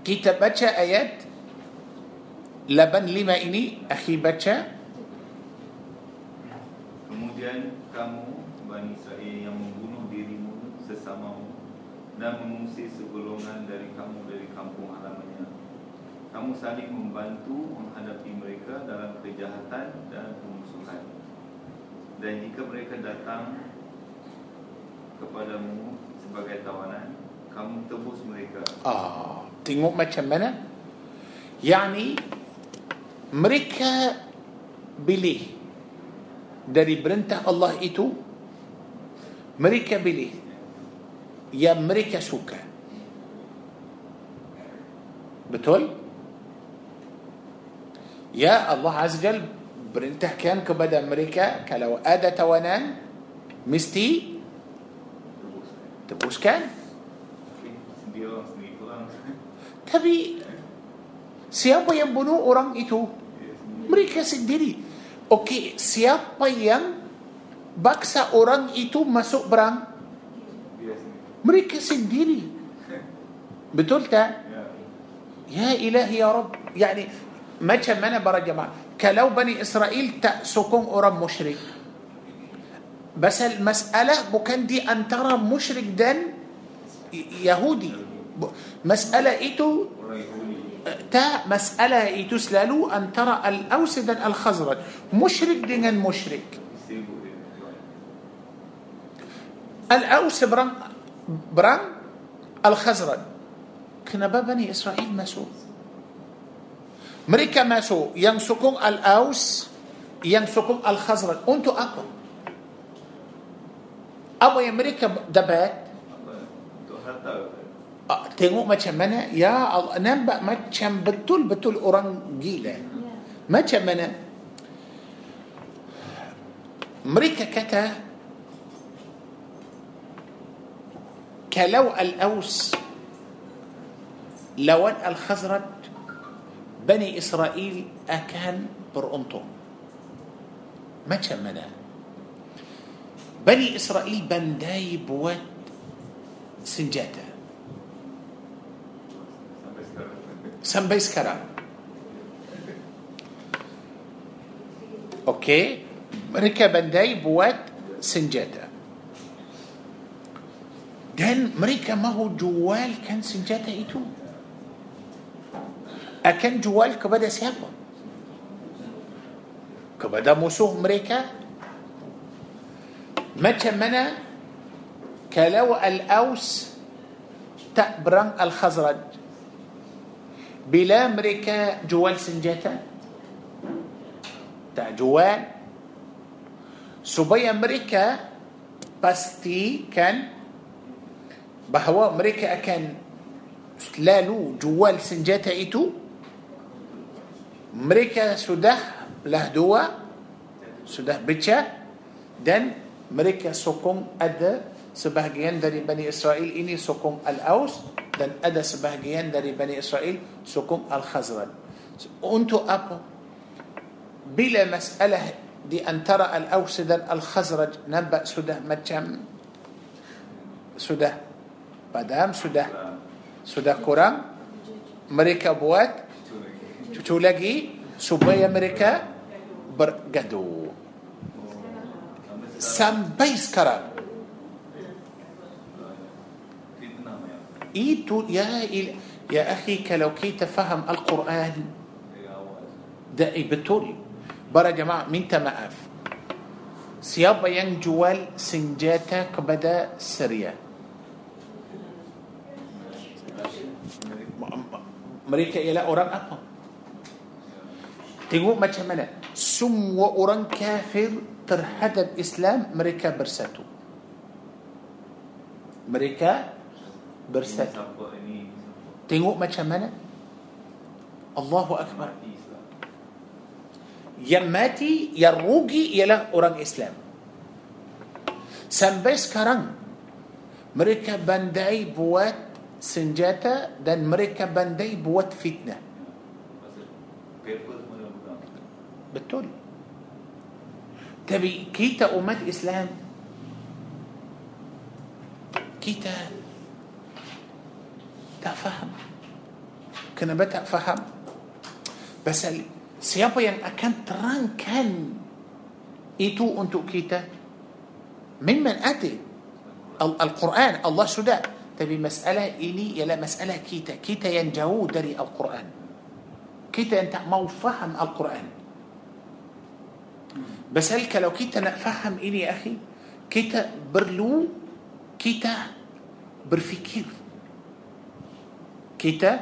Kita baca ayat 85 ini Akhi baca Kemudian kamu Bani Israel yang membunuh dirimu sesamamu dan mengusir segolongan dari kamu dari kampung halamannya. Kamu saling membantu menghadapi mereka dalam kejahatan dan. Dan jika mereka datang kepadamu sebagai tawanan, kamu tebus mereka. Ah, tengok macam mana? Yani mereka pilih dari perintah Allah itu mereka pilih yang mereka suka. Betul? Ya Allah Azza perintahkan kepada mereka kalau ada tawanan mesti Tebus. tebuskan. Tapi siapa yang bunuh orang itu? Mereka sendiri. Okey, siapa yang baksa orang itu masuk perang? Mereka sendiri. Betul tak? Ya. Ya ilahi ya Rabb. Yani macam mana para jemaah? كلو بني إسرائيل تأسكم أرم مشرك. بس المسألة بكان دي أن ترى مشرك دان يهودي. مسألة إيتو تا مسألة إيتو سلالو أن ترى الأوس الأوسد الخزرج. مشرك دين مشرك. الأوس بران بران الخزرج. كنا بني إسرائيل مسؤول. Mereka masuk yang sokong Al-Aus yang sokong Al-Khazraj untuk apa apa yang mereka dapat. Ah, tengok macam mana ya Allah nampak macam betul-betul orang gila macam mana mereka kata kalau Al-Aus lawan Al-Khazraj بني إسرائيل أكان برأنتم. ما تشمنا بني إسرائيل pandai buat senjata. Sampai sekarang okey mereka pandai buat senjata. Dan mereka mahu jualkan senjata itu. Akan jual kepada siapa Kepada musuh mereka. Macam mana kalau الأوس tak perang الخزرج. Boleh ke mereka jual senjata. Tak jual. So mereka pastikan. Bahawa mereka akan selalu jual senjata itu. Mereka sudah belah dua sudah baca dan mereka sokong ada sebahagian dari Bani Israel ini sokong Al-Aus dan ada sebahagian dari Bani Israel sokong Al-Khazraj. Untuk apa? Bila masalah di antara Al-Aus dan Al-Khazraj nampak sudah macam sudah padam sudah sudah kurang mereka buat. تشو لقي سبي أمريكا برقدو. سام بيس كرا. إيتو يا إل... يا أخي كلو كي تفهم القرآن. دائي بتولي برا جماعة من تماف سيابا ين جوال سنجاتا كبدا سريا. مريكا إلى أوران أقوم Tengok macam mana. Semua orang kafir terhadap Islam mereka bersatu. Mereka bersatu. Tengok macam mana. Allahu Akbar. Yang mati yang rugi ialah orang Islam sampai sekarang mereka bandai buat senjata dan mereka bandai buat fitnah paper بالتل تبي كيتا أمات إسلام؟ كيتا. تفهم كنا بتا فهم. بس سيابا ين أكان تران كان. إيتو أنتو كيتا. من من أتي؟ القرآن. الله سداء تبي مسألة إني يلا مسألة كيتا. كيتا ينجو دري القرآن. كيتا أنت ما فهم القرآن. بس هل لو كيتا نفهم إيه يا أخي كيتا برلو كيتا برفكر كيتا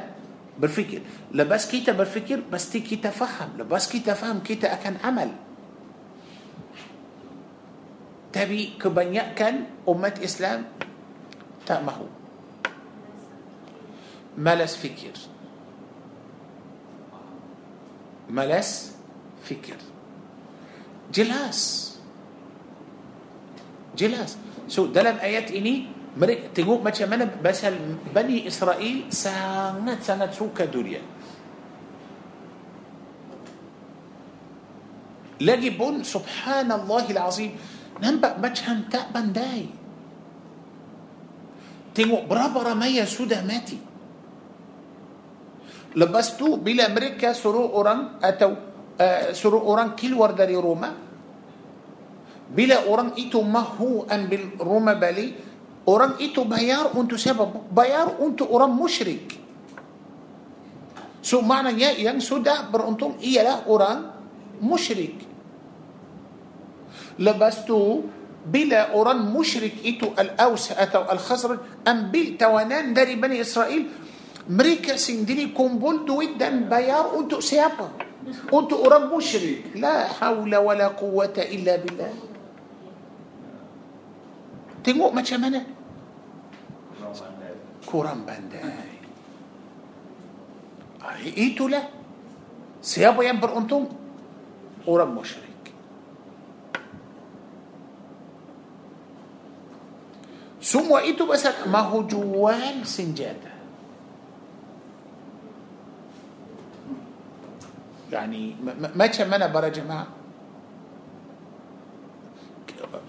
برفكر لبس كيتا برفكر بس تي كيتا فهم لبس كيتا فهم كيتا أكن عمل. تبي كبنيأكن أمة إسلام؟ تأمهو ملس فكر ملس فكر jelas jelas so dalam ayat ini mereka tengok macam mana pasal Bani Israel sangat sangat suka durian lagi pun subhanallahil azim nampak macam tak pandai tengok berapa ramai yang sudah mati lepas tu bila mereka suruh orang atau uh, suruh orang keluar dari rumah bila orang itu mahu ambil rumah balik orang itu bayar untuk siapa bayar untuk orang musyrik so maknanya yang sudah beruntung ialah orang musyrik lepas tu bila orang musyrik itu al-Aus atau al-Khazraj ambil tawanan dari Bani Israel mereka sendiri kumpul duit dan bayar untuk siapa انت قرب مشرك لا حول ولا قوة إلا بالله. تنمو ما شمنا كرم بانداي ايتو لا؟ سيابو ينبر أنتم؟ قرب مشرك. ثم ايتو بس ما هو جوان سنجاده يعني ما تشمنا برا جماعة.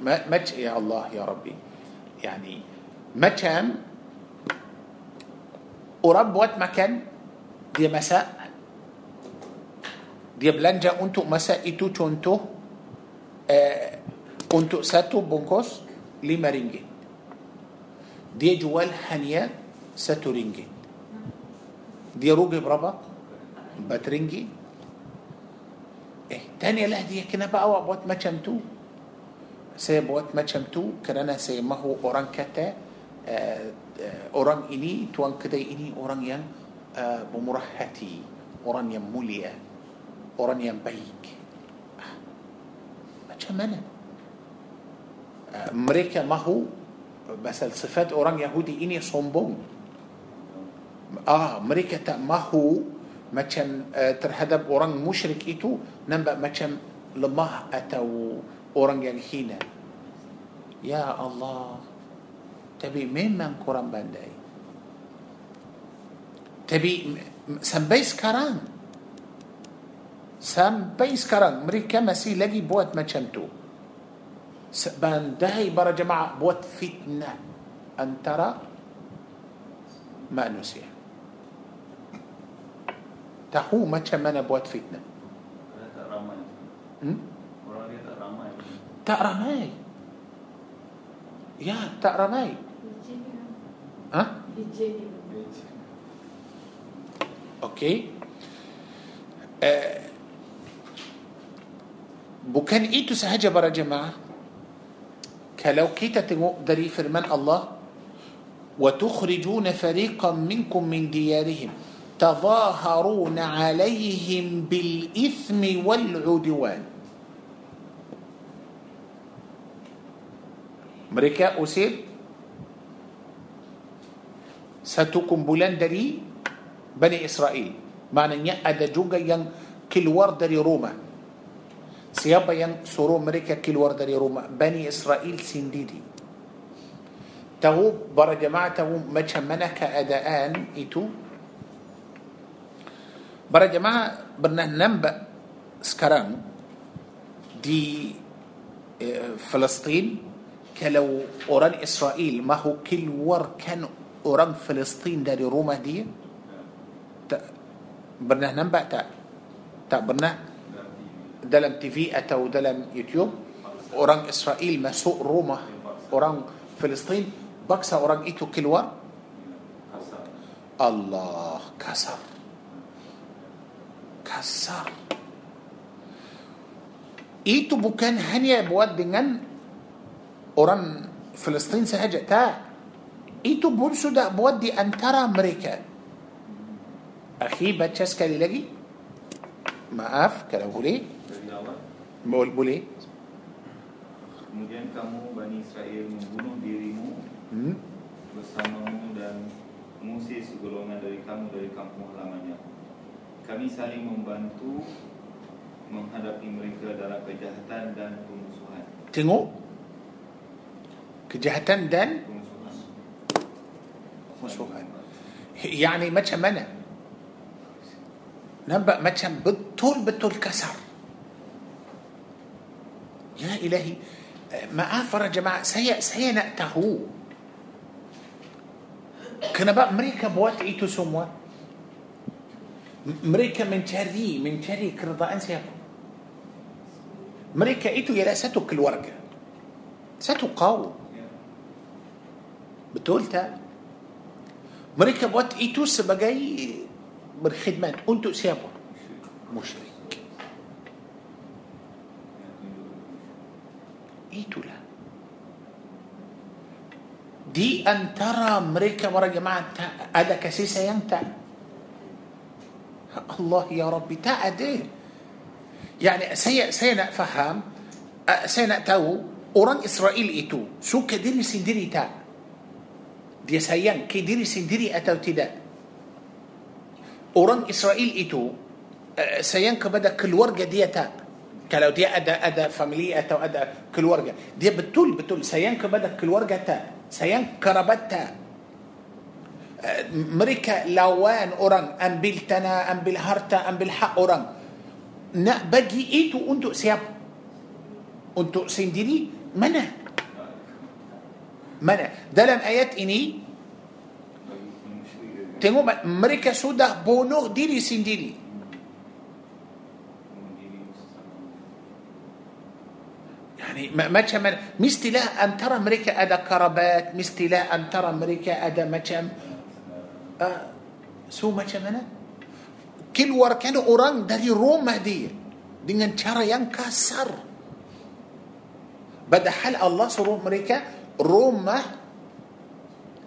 ما ما يا الله يا ربي. يعني ما تشم ورب وات مكان دي مساء. دي بلانجا أنتو مساء ايتو تونتو آه أنتو ساتو بونكوس لي مارينجي. دي جوال هانيا ساتو رينجي دي روجي برابا باترينجي. Eh tanyalah dia kenapa awak buat macam tu? Saya buat macam tu kerana saya mahu orang kata uh, uh, orang ini tuan kedai ini orang yang uh, bermurah hati orang yang mulia orang yang baik. Ah, macam mana? Uh, mereka mahu pasal sifat orang Yahudi ini sombong. Ah mereka tak mahu مچن آه، ترهدب اورنگ مشرك ايتو نمبا مچن لما اتو اورنگ الحين يا الله تبي مين من قران بنداي تبي سم بيس كاران سم بيس كاران مريكا مسي لقي بوت مچمتو بنداي برا جماعة بوت فتنه ان ترى manusia tahu macam mana buat فتنة. تقرأ ماي. يا تقرأ ماي. ها؟ okay. أه. bukan itu sahaja para jemaah. كلو كيتا دري فرمان الله. وتخرجون فريقا منكم من ديارهم. تَظَاهَرُونَ عَلَيْهِمْ بِالْإِثْمِ وَالْعُدْوَانِ Mereka usir satu kumpulan dari Bani Israel. Maknanya ada juga yang keluar dari rumah. Siapa yang suruh mereka keluar dari rumah? Bani Israel sendiri. Tahu para jemaah tahu macam mana keadaan itu? Para jemaah pernah nampak sekarang di eh, Palestin kalau orang Israel mahu keluarkan orang Palestin dari rumah dia tak pernah nampak tak tak pernah dalam TV atau dalam YouTube orang Israel masuk rumah orang Palestin paksa orang itu keluar Allah kasar kasar itu bukan hanya buat dengan orang Palestin sahaja tak itu pun sudah buat di antara mereka akhi baca sekali lagi maaf kalau boleh boleh Kemudian kamu Bani Israel membunuh dirimu hmm? bersamamu dan mengusir segolongan dari kamu dari kampung halamannya. Kami saling membantu menghadapi mereka dalam kejahatan dan pemusuhan. tengok kejahatan dan Pemusuhan. musuhan يعني macam mana nampak macam betul-betul kasar ya ilahi eh, maaf para jemaah saya saya nak tahu kenapa mereka buat itu semua M- Mereka mencari mencari keredaan siapa mereka itu ialah satu keluarga satu kaum betul tak mereka buat itu sebagai berkhidmat untuk siapa musyrik itulah di antara mereka para jemaah ada kasih sayang tak الله يا ربي تا يعني سي سينا فهم سينا تاو أوران إسرائيل إتو. سو كديري سندري تا؟ دي سيان كديري سندري أتاو تدا. أوران إسرائيل إتو سيان كبدا كل ورقة دي تا. كلو دي أدا أدا فاميلي أتاو أدا كل ورقة دي بتول بتول سيان كبدا كل ورقة تا. سيان كربت تا. Mereka lawan orang ambil tanah ambil harta ambil hak orang nak bagi itu untuk siapa untuk sendiri mana mana dalam ayat ini tengok mereka sudah bunuh diri sendiri. يعني ما- macam mana mestilah antara mereka ada kerabat mestilah antara mereka ada macam uh, so macam mana? Keluarkan orang dari rumah dia dengan cara yang kasar. Padahal Allah suruh mereka rumah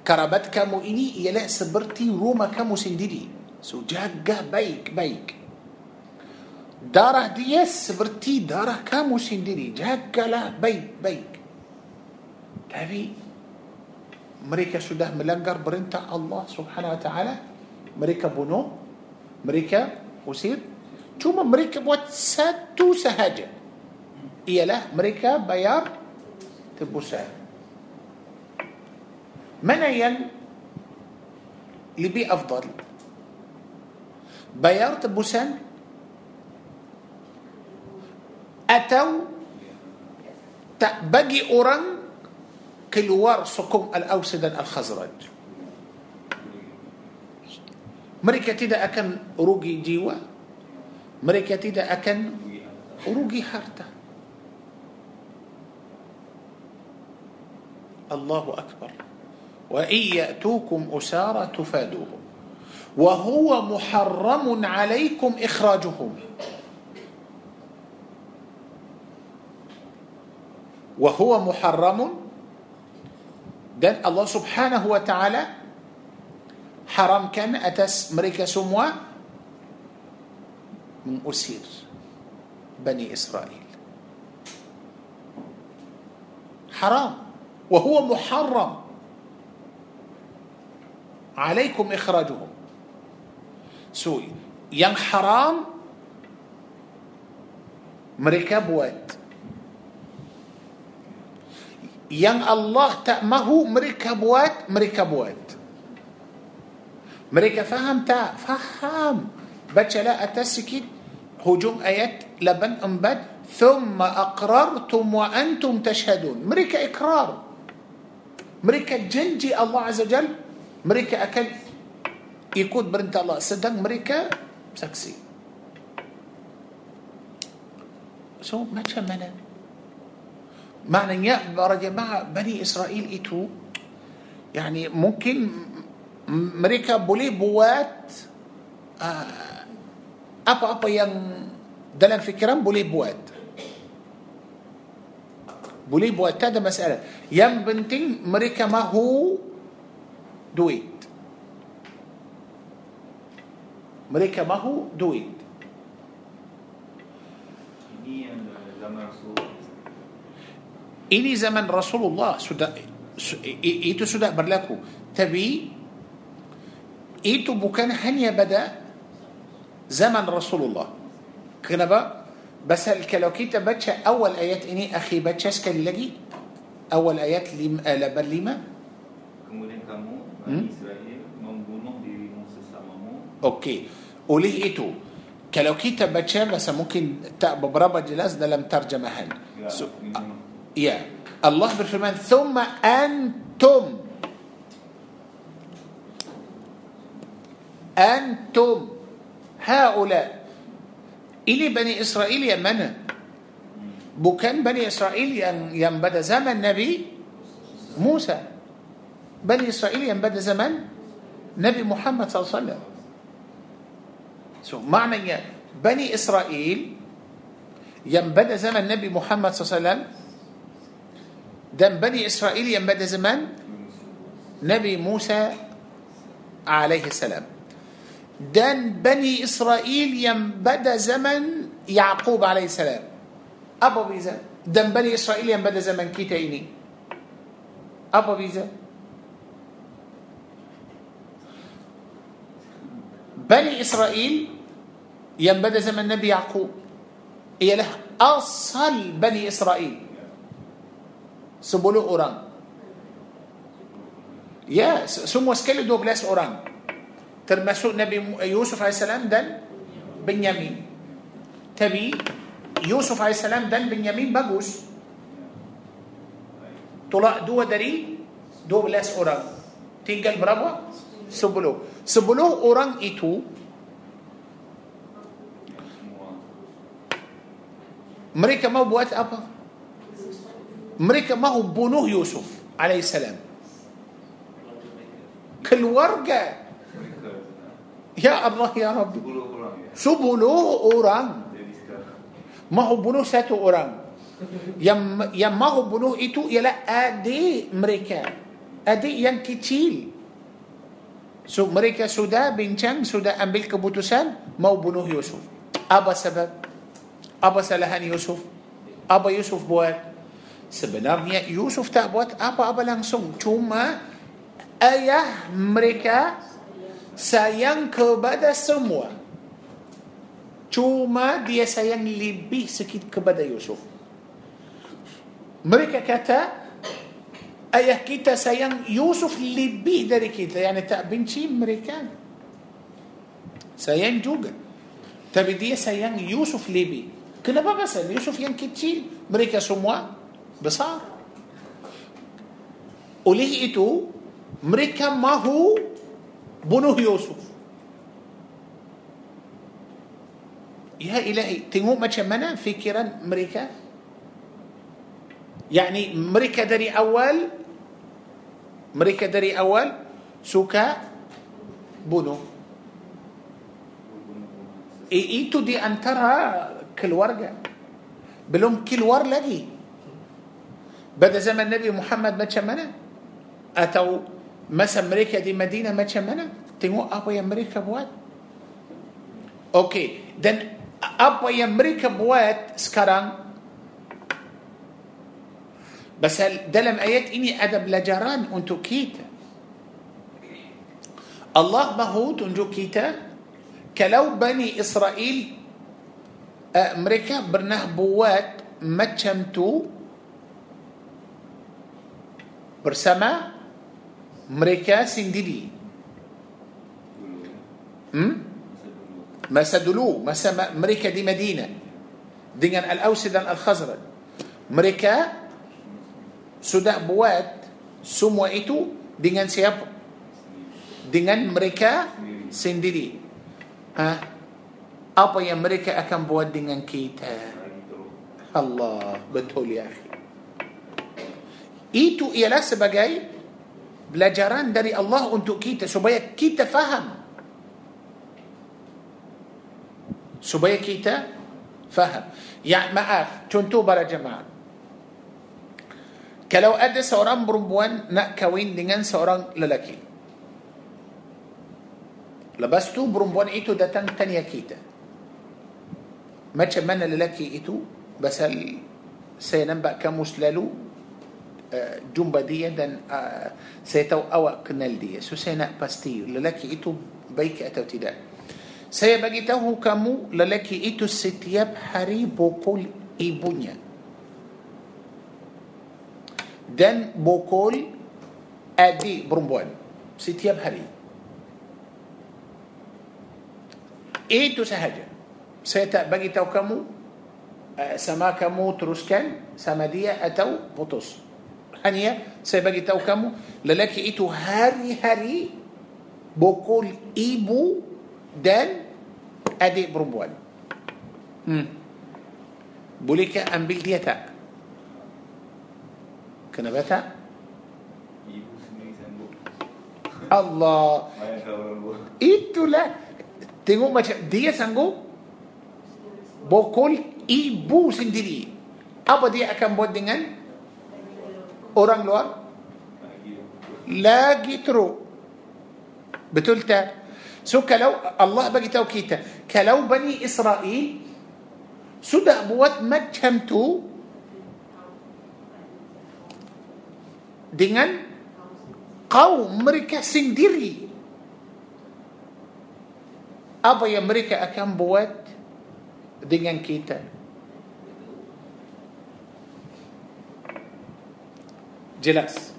kerabat kamu ini ialah seperti rumah kamu sendiri. So jaga baik-baik darah dia seperti darah kamu sendiri. Jagalah baik-baik tapi mereka sudah melanggar perintah Allah subhanahu wa ta'ala mereka bunuh mereka usir cuma mereka buat satu sahaja ialah mereka bayar tebusan mana yang lebih afdal bayar tebusan atau tak bagi orang keluar suku الأوس dan الخزرج. mereka tidak akan rugi jiwa. mereka tidak akan rugi harta. الله أكبر. وإن يأتوكم أسارة تفادوهم. وهو محرم عليكم إخراجهم. وهو محرم dan Allah Subhanahu wa taala haramkan atas mereka semua mengusir Bani Israel haram وهو محرم عليكم إخراجهم so yang haram mereka buat yang Allah tak mahu mereka buat mereka buat mereka faham tak faham bacalah atas sikit hujung ayat 8 empat ثم أقررتم وأنتم تشهدون mereka ikrar mereka janji Allah Azza Jal mereka akan ikut perintah Allah sedang mereka saksi so macam mana معنى يا جماعة بني إسرائيل إتو يعني ممكن مريكا بولي بوات آه، أبا أبا يان دلن في كرام بولي بوات. بولي بوات هذا مسألة. يم بنتي مريكا ما هو دويت. مريكا ما هو دويت. Ini zaman Rasulullah sudah itu sudah berlaku tapi itu bukan hanya pada zaman Rasulullah kenapa pasal kalau kita baca awal ayat ini akhi baca sekali lagi awal ayat lim, uh, lapan lima Kemudian kamu Bani Hmm? Israel membunuh dirimu sesamamu Okey. Oleh itu, kalau kita baca bahasa mungkin tak beberapa jelas dalam terjemahan. Ya, So, يا. الله بالفرمان. ثم أنتم. أنتم. هؤلاء. إلي بني إسرائيل يا بكان بني إسرائيل ينبدأ زمن نبي موسى. بني إسرائيل ينبدأ زمن نبي محمد صلى الله عليه وسلم. معنى بني إسرائيل ينبدأ زمن نبي محمد صلى الله عليه وسلم دم بني إسرائيل ينبدا زمان نبي موسى عليه السلام دم بني إسرائيل ينبدا زمن يعقوب عليه السلام أبو بيزا دم بني إسرائيل ينبدا زمن كيتيني أبو بيزا بني إسرائيل ينبدا زمن نبي يعقوب هي له أصل بني إسرائيل sepuluh orang. Ya se- semua sekali dua belas orang. Termasuk Nabi Mu- Yusuf AS dan Benyamin. Tapi Yusuf AS dan Benyamin bagus. Tolak dua dari dua belas orang. Tinggal berapa? sepuluh. Sepuluh orang itu mereka mau buat apa? Mereka mahu bunuh Yusuf alaihissalam. Keluarga. mereka Ya Allah ya Rabbi. 10 orang ya Sepuluh orang jadi sekarang mahu bunuh satu orang. Yang yang mahu bunuh itu ialah adik mereka. Adik yang kecil. So mereka sudah bincang, sudah ambil keputusan mau bunuh Yusuf. Apa sebab? Apa kesalahan Yusuf? Apa Yusuf buat? Sebenarnya Yusuf tak buat apa-apa langsung. Cuma ayah mereka sayang kepada semua. Cuma dia sayang lebih sikit kepada Yusuf. Mereka kata ayah kita sayang Yusuf lebih dari kita. Yani tak benci mereka. Sayang juga. Tapi dia sayang Yusuf lebih. Kenapa pasal Yusuf yang kecil? Mereka semua besar. Oleh itu, mereka mahu bunuh Yusuf. Ya ilahi, tengok macam mana fikiran mereka. Yani mereka dari awal mereka dari awal suka bunuh. I- itu di antara keluarga belum keluar lagi pada zaman Nabi Muhammad macam mana? Atau masa mereka di Madinah macam mana? Tengok apa yang mereka buat. Okey dan apa yang mereka buat sekarang? Pasal dalam ayat ini ada pelajaran untuk kita. Allah mahu tunjuk kita kalau Bani Israel uh, mereka pernah buat macam tu bersama mereka sendiri. Hmm? Masa dulu, masa ma- mereka di Madinah dengan Al-Aus dan Al-Khazraj. Mereka sudah buat semua itu dengan siapa? Dengan mereka sendiri. Ha? Apa yang mereka akan buat dengan kita? Allah, betul ya akhi. Itu ialah sebagai pelajaran dari Allah untuk kita supaya kita faham. Supaya kita faham. Ya maaf, contoh para jemaah. Kalau ada seorang perempuan nak kahwin dengan seorang lelaki. Lepas tu perempuan itu datang tanya kita. Macam mana lelaki itu? Pasal saya nampak kamu selalu jumpa dia dan uh, saya tahu awak kenal dia. So saya nak pasti lelaki itu baik atau tidak. Saya bagi tahu kamu lelaki itu setiap hari pukul ibunya. Dan pukul adik perempuan setiap hari. Itu sahaja. Saya tak bagi tahu kamu uh, sama kamu teruskan sama dia atau putus. Hanya saya bagi tahu kamu lelaki itu hari-hari bokol ibu dan adik perempuan. Hmm. Bolehkah ambil dia tak? Kenapa tak? Allah. Itulah. Tengok macam dia sanggup bokol ibu sendiri. Apa dia akan buat dengan orang luar? Lagi teruk. Betul tak? So kalau Allah bagi tahu kita, kalau Bani Israel sudah buat macam tu dengan kaum mereka sendiri. Apa yang mereka akan buat dengan kita? jelas so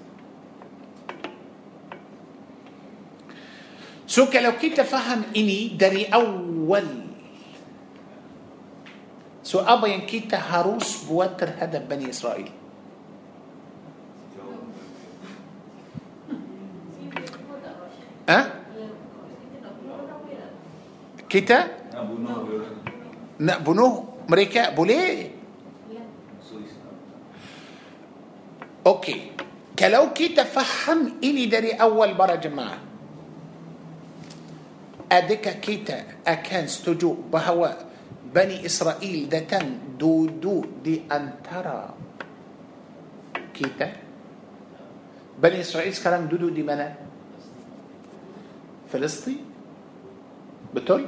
kalau kita faham ini dari awal so apa yang kita harus buat terhadap بني إسرائيل أه؟ kita nak bunuh mereka boleh okay kalau kita faham ini dari awal para jemaah. adakah kita akan setuju bahawa بني إسرائيل datang duduk di antara kita بني إسرائيل duduk di mana? فلسطين؟ بتول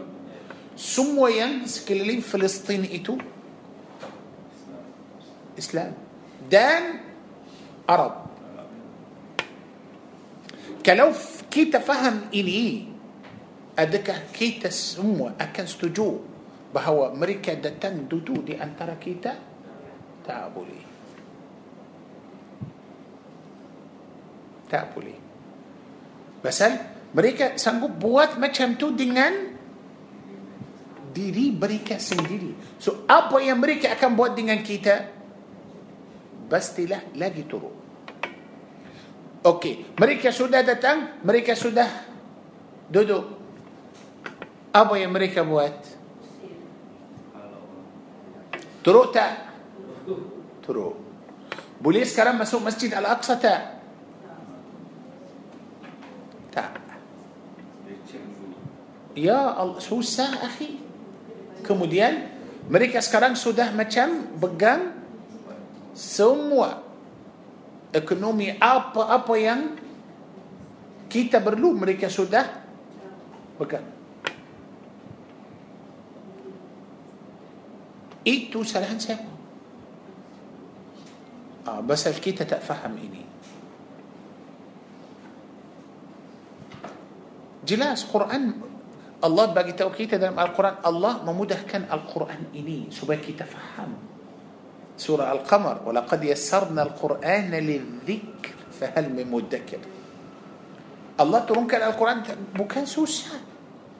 سمو ينس كللين فلسطين إتو؟ إسلام. دان عرب. Kalau kita faham ini adakah kita semua akan setuju bahawa mereka datang duduk di antara kita? Tak boleh. Tak boleh. Pasal mereka sanggup buat macam tu dengan diri mereka sendiri. So apa yang mereka akan buat dengan kita pastilah lagi turun Okey, mereka sudah datang, mereka sudah duduk. Apa yang mereka buat? Turut tak? Turut. Boleh sekarang masuk Masjid Al-Aqsa tak? Tak. Ya Allah, susah akhi. kemudian mereka sekarang sudah macam pegang semua ekonomi apa-apa yang kita perlu mereka sudah pegang. Itu kesalahan siapa? Ah, pasal kita tak faham ini. Jelas Quran Allah bagi tahu kita dalam Al-Quran Allah memudahkan Al-Quran ini supaya kita faham سورة القمر ولقد يسرنا القرآن للذكر فهل من مدكر؟ الله ترون كان القرآن بكان سوسة.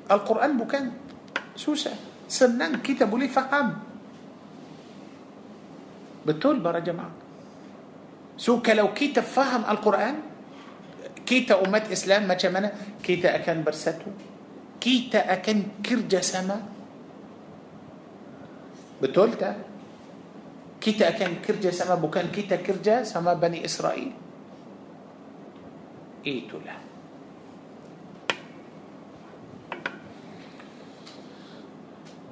القرآن bukan susah. senang kita boleh faham betul para jemaah. so kalau kita faham القرآن kita umat Islam macam mana kita akan bersatu kita akan kerja sama betul tak. Kita akan kerjasama bukan kita kerja sama Bani Israel. Itulah.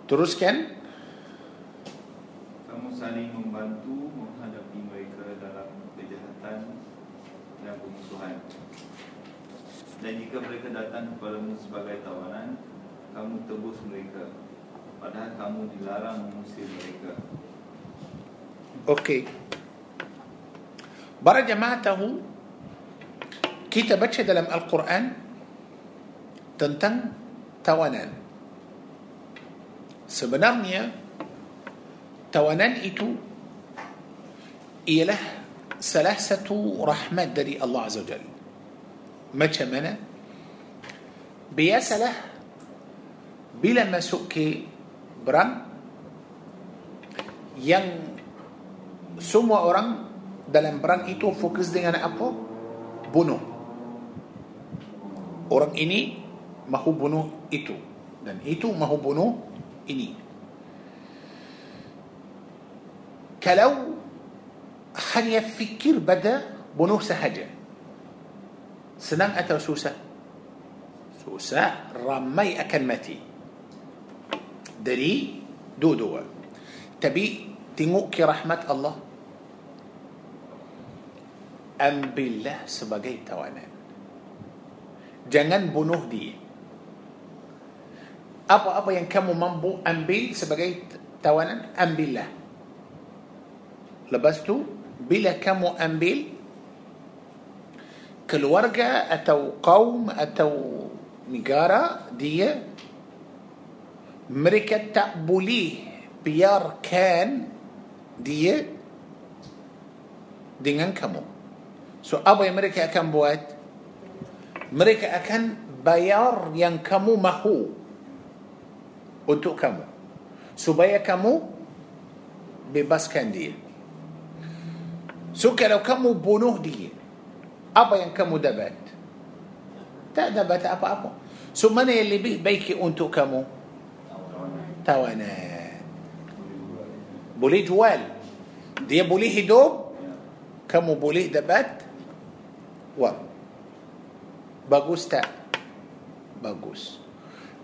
Teruskan. Kamu saling membantu menghadapi mereka dalam kejahatan dan pemusuhan Dan jika mereka datang kepadamu sebagai tawanan Kamu tebus mereka. Padahal kamu dilarang mengusir mereka Para jemaah tahu kita baca dalam Al-Quran tentang tawanan. Sebenarnya tawanan itu ialah salah satu rahmat dari Allah Azza wa Jalla. Macam mana? Biasalah bila masuk ke berang yang semua orang dalam perang itu fokus dengan apa? Bunuh. Orang ini mahu bunuh itu dan itu mahu bunuh ini. Kalau hanya fikir pada bunuh sahaja. Senang atau susah? Susah. Ramai akan mati. Dari dua-dua. Tapi tengok ke rahmat Allah ambillah sebagai tawanan. Jangan bunuh dia. Apa-apa yang kamu mampu ambil sebagai tawanan ambillah. Lepas tu bila kamu ambil keluarga atau kaum atau negara dia mereka tak boleh biarkan dia dengan kamu So apa yang mereka akan buat? Mereka akan bayar yang kamu mahu untuk kamu. Supaya kamu bebaskan dia. So kalau kamu bunuh dia, apa yang kamu dapat? Tak dapat apa-apa. So mana yang lebih baik untuk kamu? Tawanan. Boleh jual. Dia boleh hidup. Kamu boleh dapat Wah. Bagus tak? Bagus.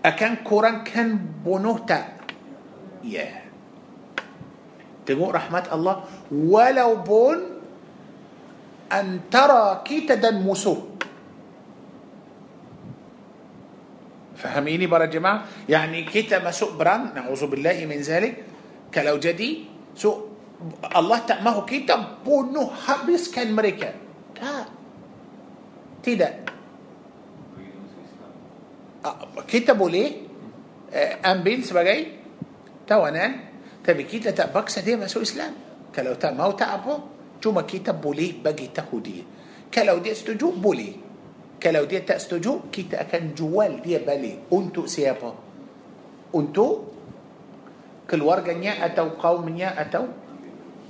Akan kurangkan bunuh tak? Ya. Yeah. Tengok rahmat Allah. Walaupun antara kita dan musuh. Faham ini para jemaah? Yani kita masuk perang, na'udzubillahi min zalik. Kalau jadi, so Allah tak mahu kita bunuh habiskan mereka. Tak. Tidak. Kita boleh uh, ambil sebagai tawanan tapi kita tak paksa dia masuk Islam. Kalau tak mau tak apa, cuma kita boleh bagi tahu dia. Kalau dia setuju, boleh. Kalau dia tak setuju, kita akan jual dia balik. Untuk siapa? Untuk keluarganya atau kaumnya atau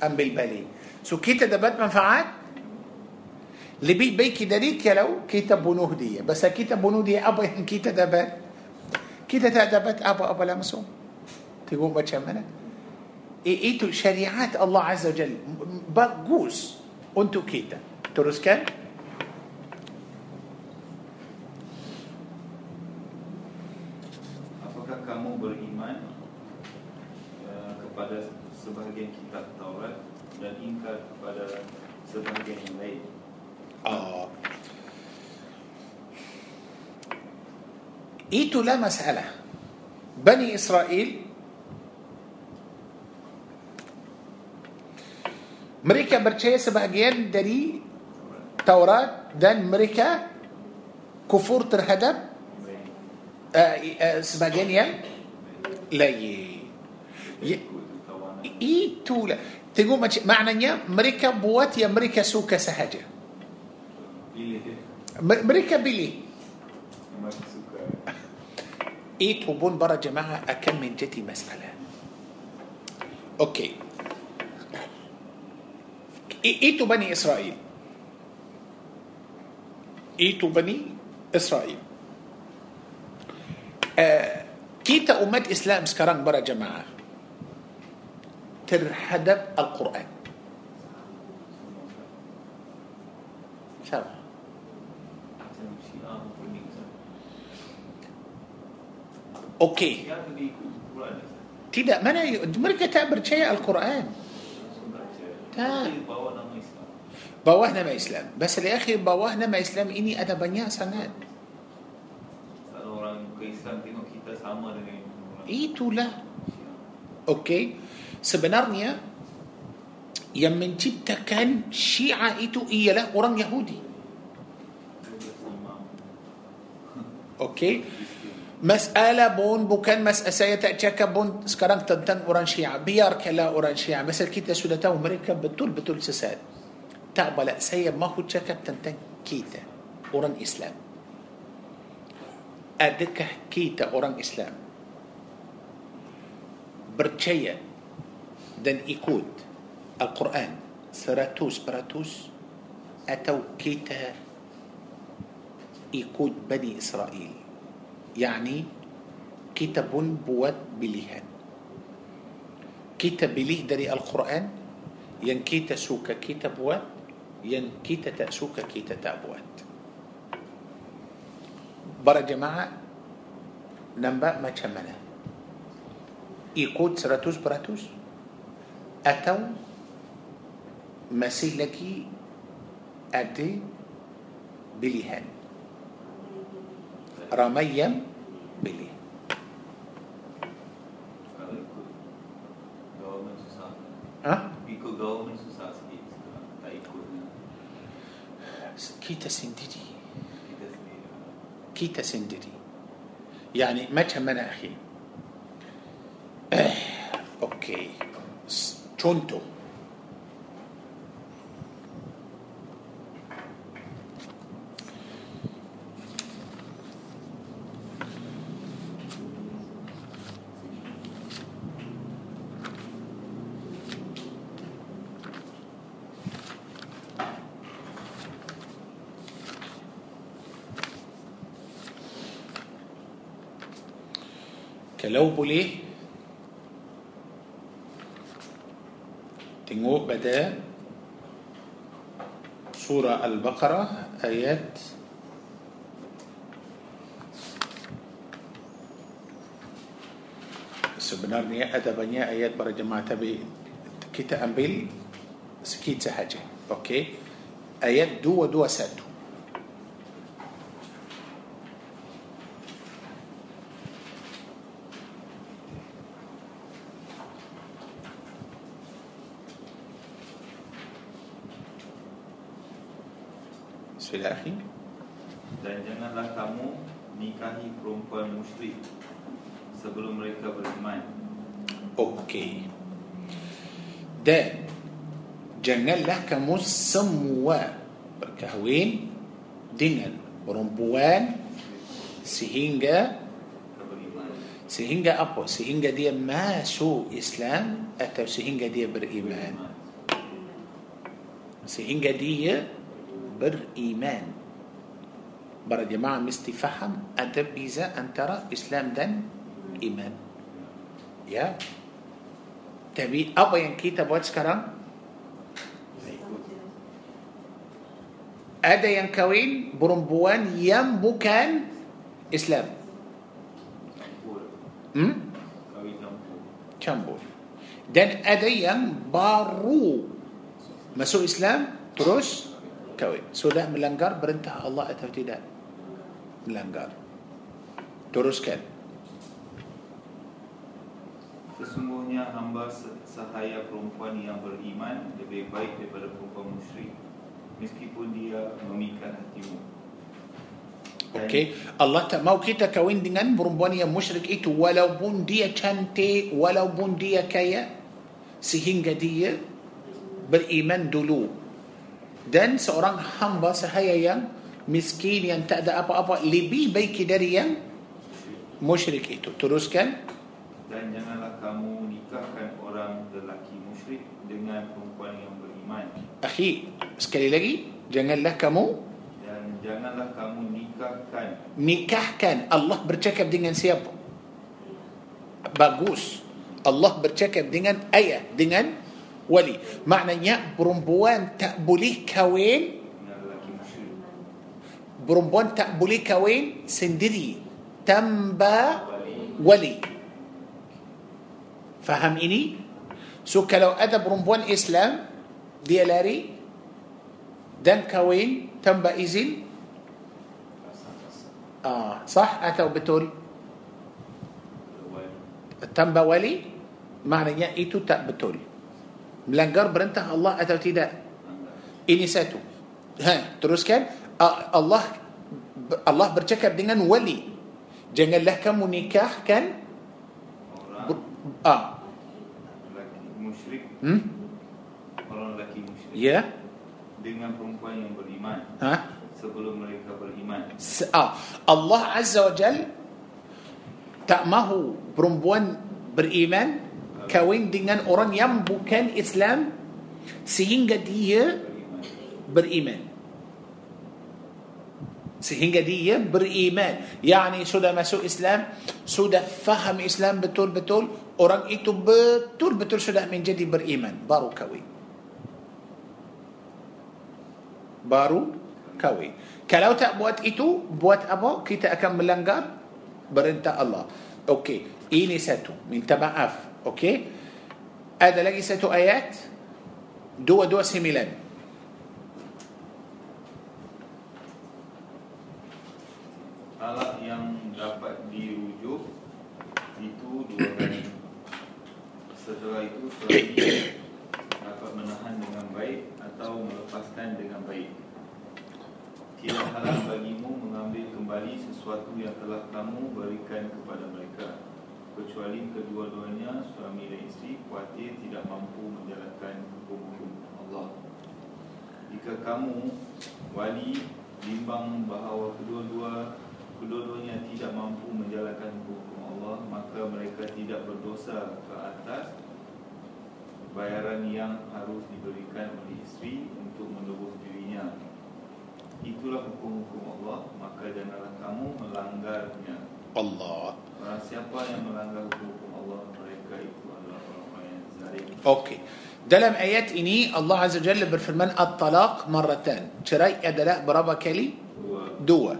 ambil balik. So kita dapat manfaat لبي بيكي داري كلو كيتا بنوه دي. بس كيتا بنوه دي أبا إن كيتا دابت كيتا دابت أبا أبا لمسو تقول بچمنا إيتو شريعات الله عز وجل. بقوس. أنتو كيتا ترس كان؟ kamu beriman uh, kepada sebahagian kitab Taurat dan ingkar kepada sebahagian yang lain آه. إيتو لا مسألة. بني إسرائيل مريكا برشاية سبهجيان دري توراة دان مريكا كفور ترهدب آه، آه، سبهجيان يان لا إيتو لا. تقول معنى يا مريكا بوات يا مريكا سوكا سهجة. أمريكا بيلي إيه تبون برا جماعة أكم من جتي مسألة أوكي إيه بني إسرائيل إيه بني إسرائيل كيتا أمات إسلام سكران برا جماعة ترحدب القرآن Okey. Tidak, mana mereka tak percaya Al-Quran. Tak. Bawah nama Islam. Bas ya akhi bawah nama Islam ini ada banyak sangat. Kalau orang ke Islam tengok kita sama dengan Itulah. Okey. Sebenarnya yang menciptakan Syiah itu ialah orang Yahudi. 12 imam Okey. Masalah pun bukan masalah saya tak cakap pun sekarang tentang orang Syiah. Biarkanlah orang Syiah. Pasal kita sudah tahu mereka betul-betul sesat. Tak boleh. Saya mahu cakap tentang kita. Orang Islam. Adakah kita orang Islam percaya dan ikut Al-Quran seratus peratus atau kita ikut Bani Israel يعني kita buat pilihan. kita pilih dari القرآن yang kita suka kita buat yang kita tak suka kita tak buat para jemaah nampak macam mana. ikut seratus peratus? atau masih lagi ada pilihan. ramai pilih. kita sendiri. كيتا سندري. يعني ما تهمنا أخي؟ أه، أوكي. تونتو Kalau boleh Tengok pada Surah Al-Baqarah Ayat Sebenarnya ada banyak ayat para jemaah tapi kita ambil sikit sahaja. Okey. Ayat 221. Sudah akhi? Dan janganlah kamu nikahi perempuan musyrik sebelum mereka beriman. Okey. Dan janganlah kamu semua berkahwin dengan perempuan sehingga sehingga apa? Sehingga dia masuk Islam atau sehingga dia beriman. Sehingga dia beriman. Para jemaah mesti faham ada beza antara Islam dan iman. Ya? Tapi apa yang kita buat sekarang? Ada yang kahwin perempuan yang bukan Islam. م? كمبول دن أدا ين بارو مسو إسلام؟ تروس؟ Kahwin. Sudah melanggar perintah Allah atau tidak? Melanggar. Teruskan. Sesungguhnya hamba sahaya perempuan yang beriman lebih baik daripada perempuan musyrik meskipun dia memikat hatimu. Okey, Allah tak mau kita kahwin dengan perempuan yang musyrik itu walaupun dia cantik, walaupun dia kaya sehingga dia beriman dulu. Dan seorang hamba sahaya yang miskin yang tak ada apa-apa lebih baik dari yang musyrik itu. Teruskan. Dan janganlah kamu nikahkan orang lelaki musyrik dengan perempuan yang beriman Akhi, sekali lagi, janganlah kamu dan janganlah kamu nikahkan nikahkan. Allah bercakap dengan siapa? Bagus. Allah bercakap dengan ayah, dengan kahwin, dengan lelaki musyrik perempuan tak boleh kahwin sendiri tanpa wali. Faham ini? So kalau ada perempuan Islam, dia lari dan kahwin tanpa izin, ah, sah atau betul? Tanpa wali, maknanya itu tak betul. Melanggar perintah Allah atau tidak? Ini satu. Ha, teruskan. Ah, Allah Allah bercakap dengan wali. Janganlah kamu nikahkan orang ber- ah, musyrik hmm? orang lelaki musyrik Ya. dengan perempuan yang beriman Ha? sebelum mereka beriman ah, Allah Azza wa Jal tak mahu perempuan beriman kahwin dengan orang yang bukan Islam sehingga dia beriman. Sehingga dia beriman. Yakni sudah masuk Islam sudah faham Islam betul-betul orang itu betul-betul sudah menjadi beriman baru kahwin. Baru kahwin. Kalau tak buat itu buat apa? Kita akan melanggar perintah Allah. Okey ini satu. Minta maaf okey ada lagi satu ayat? Dua dua sembilan talak yang dapat dirujuk itu dua kali. Setelah itu suami dapat menahan dengan baik atau melepaskan dengan baik. Tidak halal bagimu mengambil kembali sesuatu yang telah kamu berikan kepada mereka kecuali kedua-duanya suami dan isteri khawatir tidak mampu menjalankan hukum-hukum Allah. Jika kamu wali bimbang bahawa kedua-dua kedua-duanya tidak mampu menjalankan hukum Allah maka mereka tidak berdosa ke atas bayaran yang harus diberikan oleh isteri untuk menebus dirinya. Itulah hukum-hukum Allah maka janganlah kamu melanggarnya Allah siapa yang melanggar hukum Allah mereka itu adalah orang-orang yang zalim Okey. Dalam ayat ini Allah Azza Jalla berfirman at-talaq marratan. Cerai adalah berapa kali? dua Dua.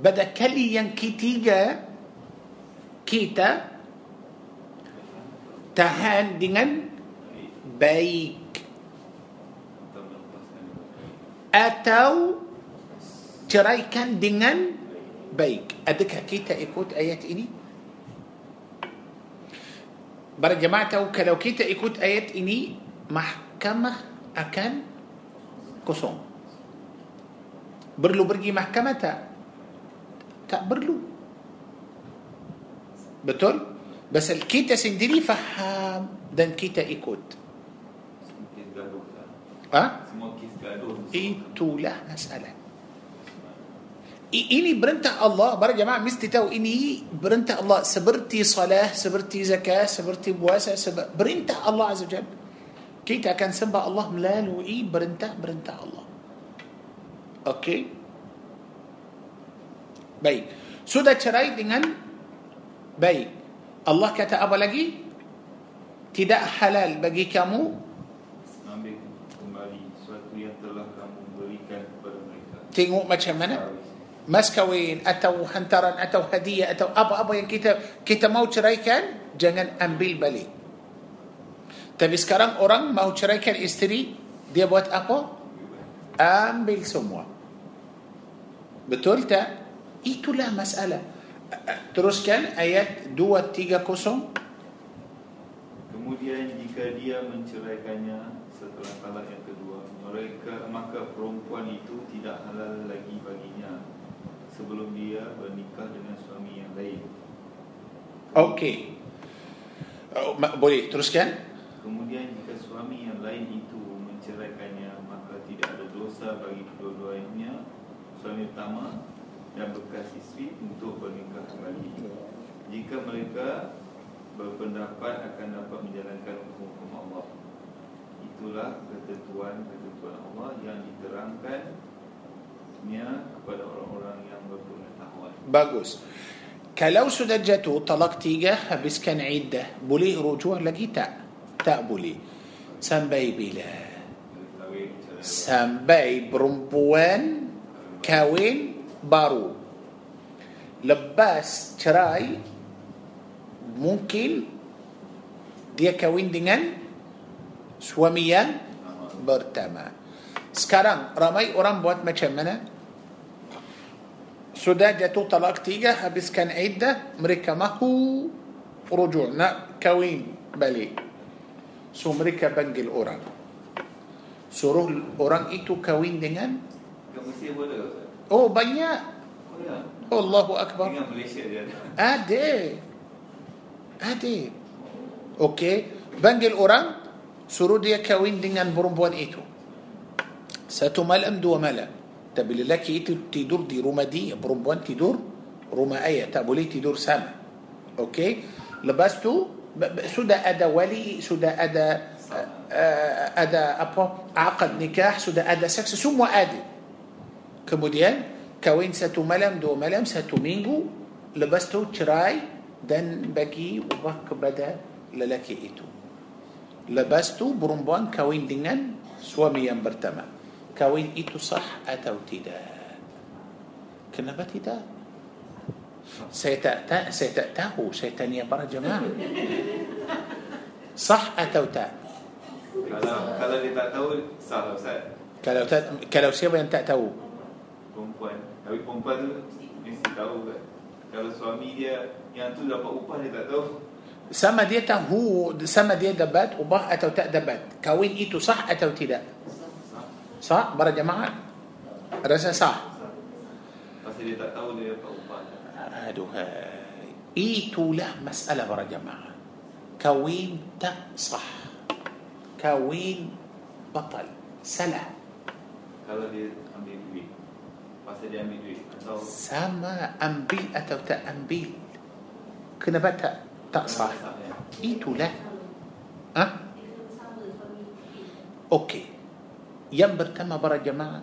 Pada kali yang ketiga kita tahan dengan baik atau ceraikan dengan baik. Adakah kita ikut ayat ini? Para jemaah kalau kita ikut ayat ini? Mahkamah akan kosong. Perlu pergi mahkamah تا برلو. بتول؟ بس الكيتا سندري فهام دان كيتا إيكوت. أه؟ إيتو له مسألة Ini perintah Allah Para jemaah mesti tahu Ini perintah Allah Seperti salah Seperti zakat Seperti puasa sebe- Perintah Allah Azza wa Jal. Kita akan sembah Allah Melalui perintah-perintah Allah. Okey? Baik. Sudah cerai dengan Baik. Allah kata apa lagi? Tidak halal bagi kamu. Ambil kembali sesuatu yang telah kamu berikan kepada mereka. Tengok macam mana mas kawin atau hantaran atau hadiah atau apa-apa yang kita kita mau ceraikan jangan ambil balik Tapi sekarang orang mau ceraikan isteri, dia buat apa? Ambil semua. Betul tak? Itulah masalah. Teruskan ayat 230. Kemudian jika dia menceraikannya setelah talak yang kedua, mereka maka perempuan itu tidak halal lagi baginya sebelum dia bernikah dengan suami yang lain. Okey. Oh, boleh teruskan? Kemudian jika suami yang lain itu menceraikannya maka tidak ada dosa bagi kedua-duanya suami pertama dan bekas isteri untuk bernikah kembali. Jika mereka berpendapat akan dapat menjalankan hukum-hukum Allah. Itulah ketentuan-ketentuan Allah yang diterangkannya kepada orang-orang yang berpengetahuan. Bagus. Kalau sudah jatuh talak tiga habiskan iddah boleh rujuk lagi tak? Tak boleh. Sampai bila? Sampai perempuan kahwin baru. Lepas cerai mungkin dia kahwin dengan suami yang pertama. Sekarang ramai orang buat macam mana? Sudah jatuh talak tiga habiskan iddah mereka mahu rujuk nak kahwin balik. So mereka panggil orang. Suruh orang itu kahwin dengan? Oh banyak. Oh ya. Allahu Akbar. Dengan Malaysia dia ada. Ada. Ada. Okey. Panggil orang. Suruh dia kahwin dengan perempuan itu. Satu malam dua malam tak boleh lah tidur di rumah dia perempuan tidur rumah ayah tak boleh tidur sama. Okey? Lepas tu sudah ada wali sudah ada ah, ada akad nikah sudah ada saksi semua ada kemudian? Kahwin satu malam dua malam satu minggu Lepas tu cerai dan pergi balik pada lelaki itu. Lepas tu perempuan kahwin dengan suami yang pertama kahwin itu sah atau tidak kenapa tidak saya tak tahu saya tak tahu saya tanya para jemaah. Sah atau tak. Kalau kalau siapa yang tak tahu سما ديتا هو سما ديتا دبات وبا أتو تأدبات كوين إتو صح أتو تدا صح برا جماعة رسا صح هادو هاي ايتو له مسألة برا جماعة كوين ت صح كوين بطل سلا سما Ambil atau tak ambil kenapa tak sah itulah ah? Okey yang pertama para jemaah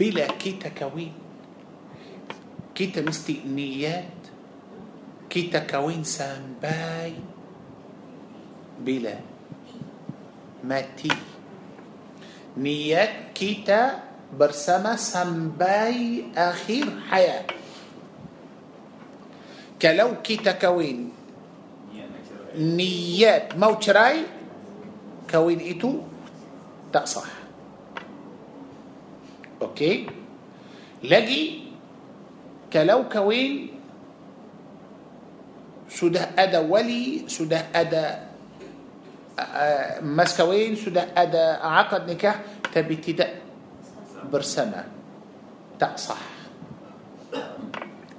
bila kita kahwin. Kita mesti niat. Kita kahwin sampai bila. Mati niat kita bersama sampai akhir hayat. Kalau kita kahwin. Niat. Mau cerai kahwin itu? Tak sah sah. Okey? Lagi kalau kahwin sudah ada wali sudah ada آه، آه، مسكوين سده ادا عقد نكاح تبتدا برسمة تأصح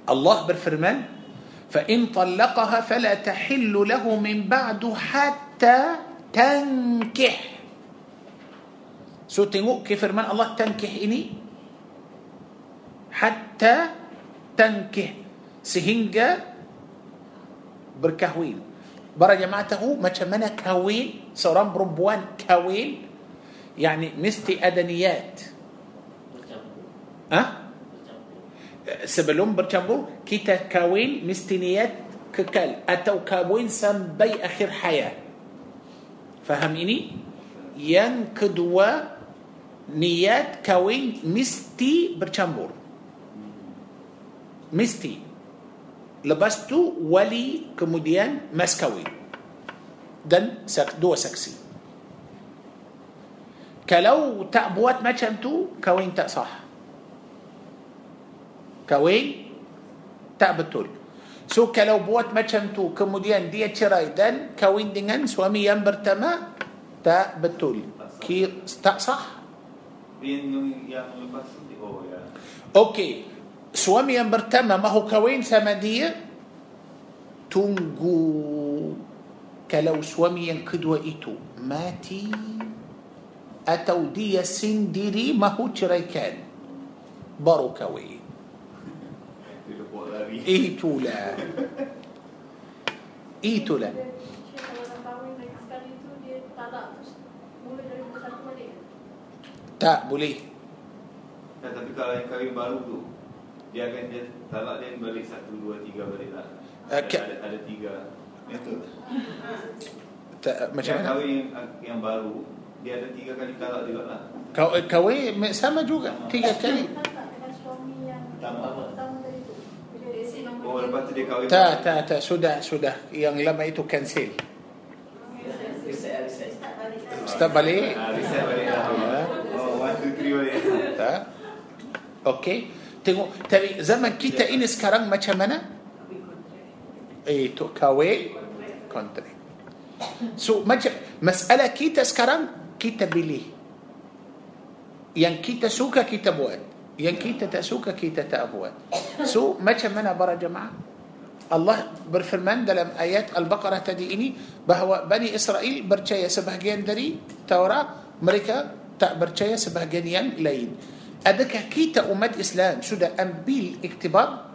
الله بالفرمان فإن طلقها فلا تحل له من بعد حتى تنكح. So tengok ke firman Allah tankih ini Hatta tankih Sehingga Berkahwin Para jemaah tahu macam mana kahwin Seorang perempuan kahwin Yani mesti ada niat Ha? sebelum bercampur kita kahwin mesti niat kekal atau kahwin sampai akhir hayat faham ini yang kedua niat kahwin mesti bercampur mesti lepas tu wali kemudian mas kahwin dan dua saksi. Kalau tak buat macam tu, kahwin tak sah. Kahwin tak betul. So kalau buat macam tu, kemudian dia cerai dan kahwin dengan suami yang pertama, tak betul. Ki- tak sah. Oh Okey. Suami yang pertama mahu kahwin sama dia tunggu kalau suami yang kedua itu mati atau dia sendiri mahu ceraikan baru lari Itulah. Itulah. Tak boleh. ya, Tapi kalau yang kahwin baru tu Dia akan dia talak dia balik Satu, dua, tiga balik lah Eh, ada, ke- ada, ada tiga Itu Tak, macam Yang mana? kahwin yang, yang baru Dia ada tiga kali talak juga lah Kau kahwin sama juga tiga kali. Tak tak yang Oh lepas tu dia kahwin Tak, tak, tak. Sudah, sudah. Yang lama itu cancel. Start balik. Ah, reset balik Ya. Tak? Okey. Tengok, tapi zaman kita ini sekarang macam mana? Itu kahwin kontrak. So macam masalah kita sekarang kita pilih. Yang kita suka kita buat. Yang kita tak suka kita tak buat. So macam mana para jemaah? Allah berfirman dalam ayat Al-Baqarah tadi ini bahawa Bani Israel percaya sebahagian dari Taurat mereka tak percaya sebahagian yang lain. Adakah kita umat Islam sudah ambil iktibar?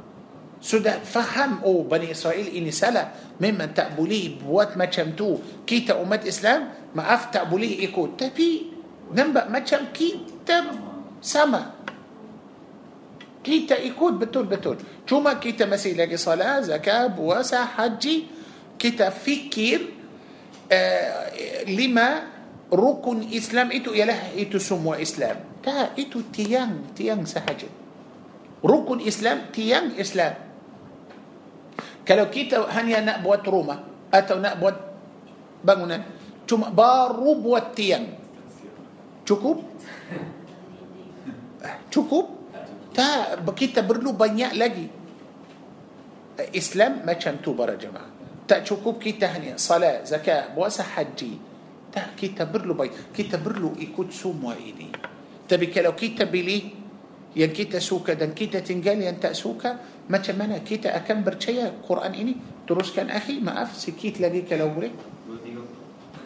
Sudah faham oh Bani Israel ini salah memang tak boleh buat macam tu. Kita umat Islam maaf tak boleh ikut. Tapi nampak macam kita sama. Kita ikut betul-betul. Cuma kita masih lagi salat, zakat, puasa, haji. Kita fikir uh, lima rukun Islam itu ialah itu semua Islam. Tak, itu tiang, tiang sahaja. Rukun Islam, tiang Islam. Kalau kita hanya nak buat rumah atau nak buat bangunan, cuma baru buat tiang. Cukup? Cukup? Tak, kita perlu banyak lagi. Islam macam tu para jemaah. Tak cukup kita hanya salat, zakat, puasa, haji. Tak, kita perlu baik. Kita perlu ikut semua ini. Tapi kalau kita pilih yang kita suka dan kita tinggal yang tak suka, macam mana kita akan percaya Quran ini? Teruskan akhi, maaf sikit lagi kalau boleh.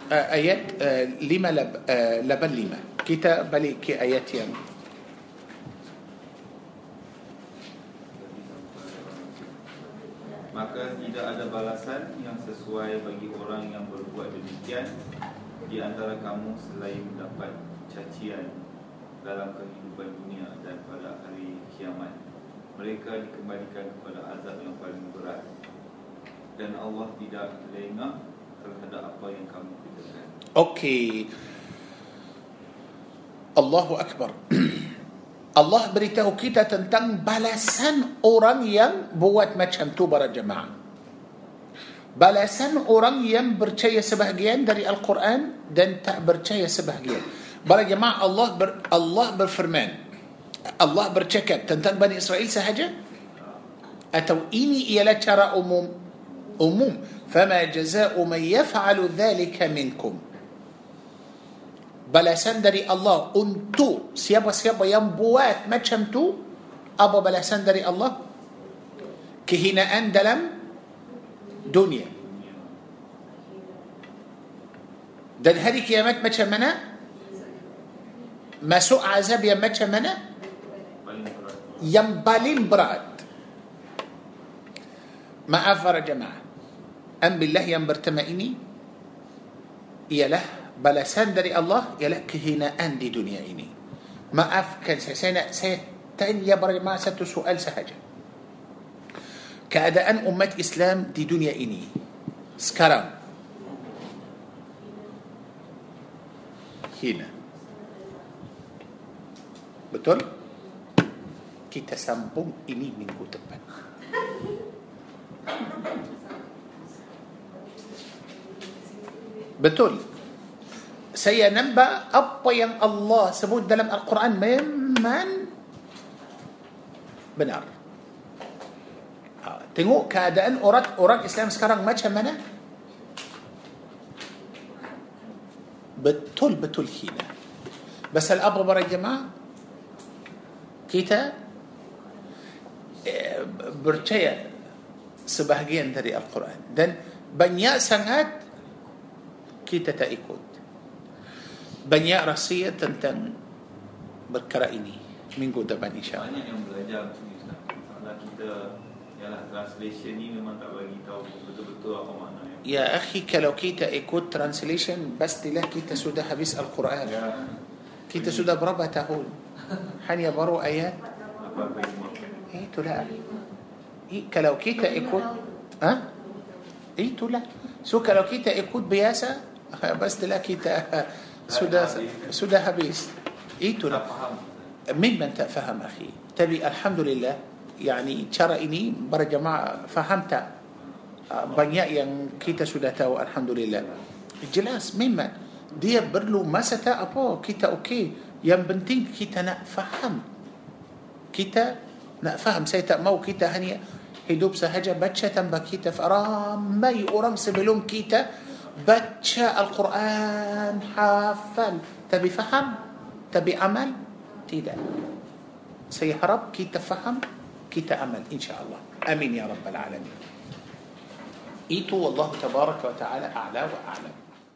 Uh, ayat uh, lima lab, uh, lapan lima. Kita balik ke ayat yang Maka tidak ada balasan yang sesuai bagi orang yang berbuat demikian Di antara kamu selain mendapat cacian dalam kehidupan dunia dan pada hari kiamat Mereka dikembalikan kepada azab yang paling berat Dan Allah tidak lengah terhadap apa yang kamu kerjakan Okey. Allahu Akbar. Allah beritahu kita tentang balasan orang yang buat macam tu para jemaah. Balasan orang yang percaya sebahagian dari Al-Quran dan tak percaya sebahagian. Para jemaah Allah ber, Allah berfirman. Allah bercakap tentang Bani Israel sahaja atau ini ialah cara umum umum fama jazaa'u man yaf'alu dhalika minkum balasan dari Allah untuk siapa-siapa yang buat macam tu apa balasan dari Allah kehinaan dalam دنيا. ده هذه كيامات ما تشمنا ما سوء عذاب يا ما تشمنا ينبالين براد ما أفر جماعة. أم بالله ينبرتما إني يا له بلا سندري الله يا لك هنا أندي دنيا إني ما أفكر سينا سيتن يا ما ستسؤال سهجت keadaan umat Islam di dunia ini sekarang hina betul kita sambung ini minggu depan betul saya nampak apa yang Allah sebut dalam Al-Quran memang benar tengok keadaan orang orang Islam sekarang macam mana? Betul-betul hina. Pasal apa para jemaah? Kita eh, percaya sebahagian dari Al-Quran. Dan banyak sangat kita tak ikut. Banyak rahsia tentang perkara ini. Minggu depan insyaAllah Banyak yang belajar Ustaz. Kita Yalah translation ni memang tak bagi tahu betul-betul apa makna ya. Ya akhi kalau kita ikut translation pastilah kita sudah habis Al-Quran Ya, kita sudah berapa tahun hanya baru ayat. Eh, itulah Eh, kalau kita ikut ha? itulah so kalau kita ikut biasa pastilah kita sudah sudah habis itulah. ممن تفهم أخي تبي الحمد لله yani cara ini para jemaah faham tak? Ah, banyak yang kita sudah tahu alhamdulillah. Jelas memang. Dia perlu masa tak apa kita okey. Yang penting kita nak faham. Kita nak faham. Saya tak mau kita hanya hidup sahaja baca tanpa kita. Ramai orang sebelum kita baca Al-Quran hafal. Tapi faham? Tapi amal? Tidak. Saya harap kita faham. كتأمل إن شاء الله. أمين يا رب العالمين. إيتو والله تبارك وتعالى أعلى وأعلم.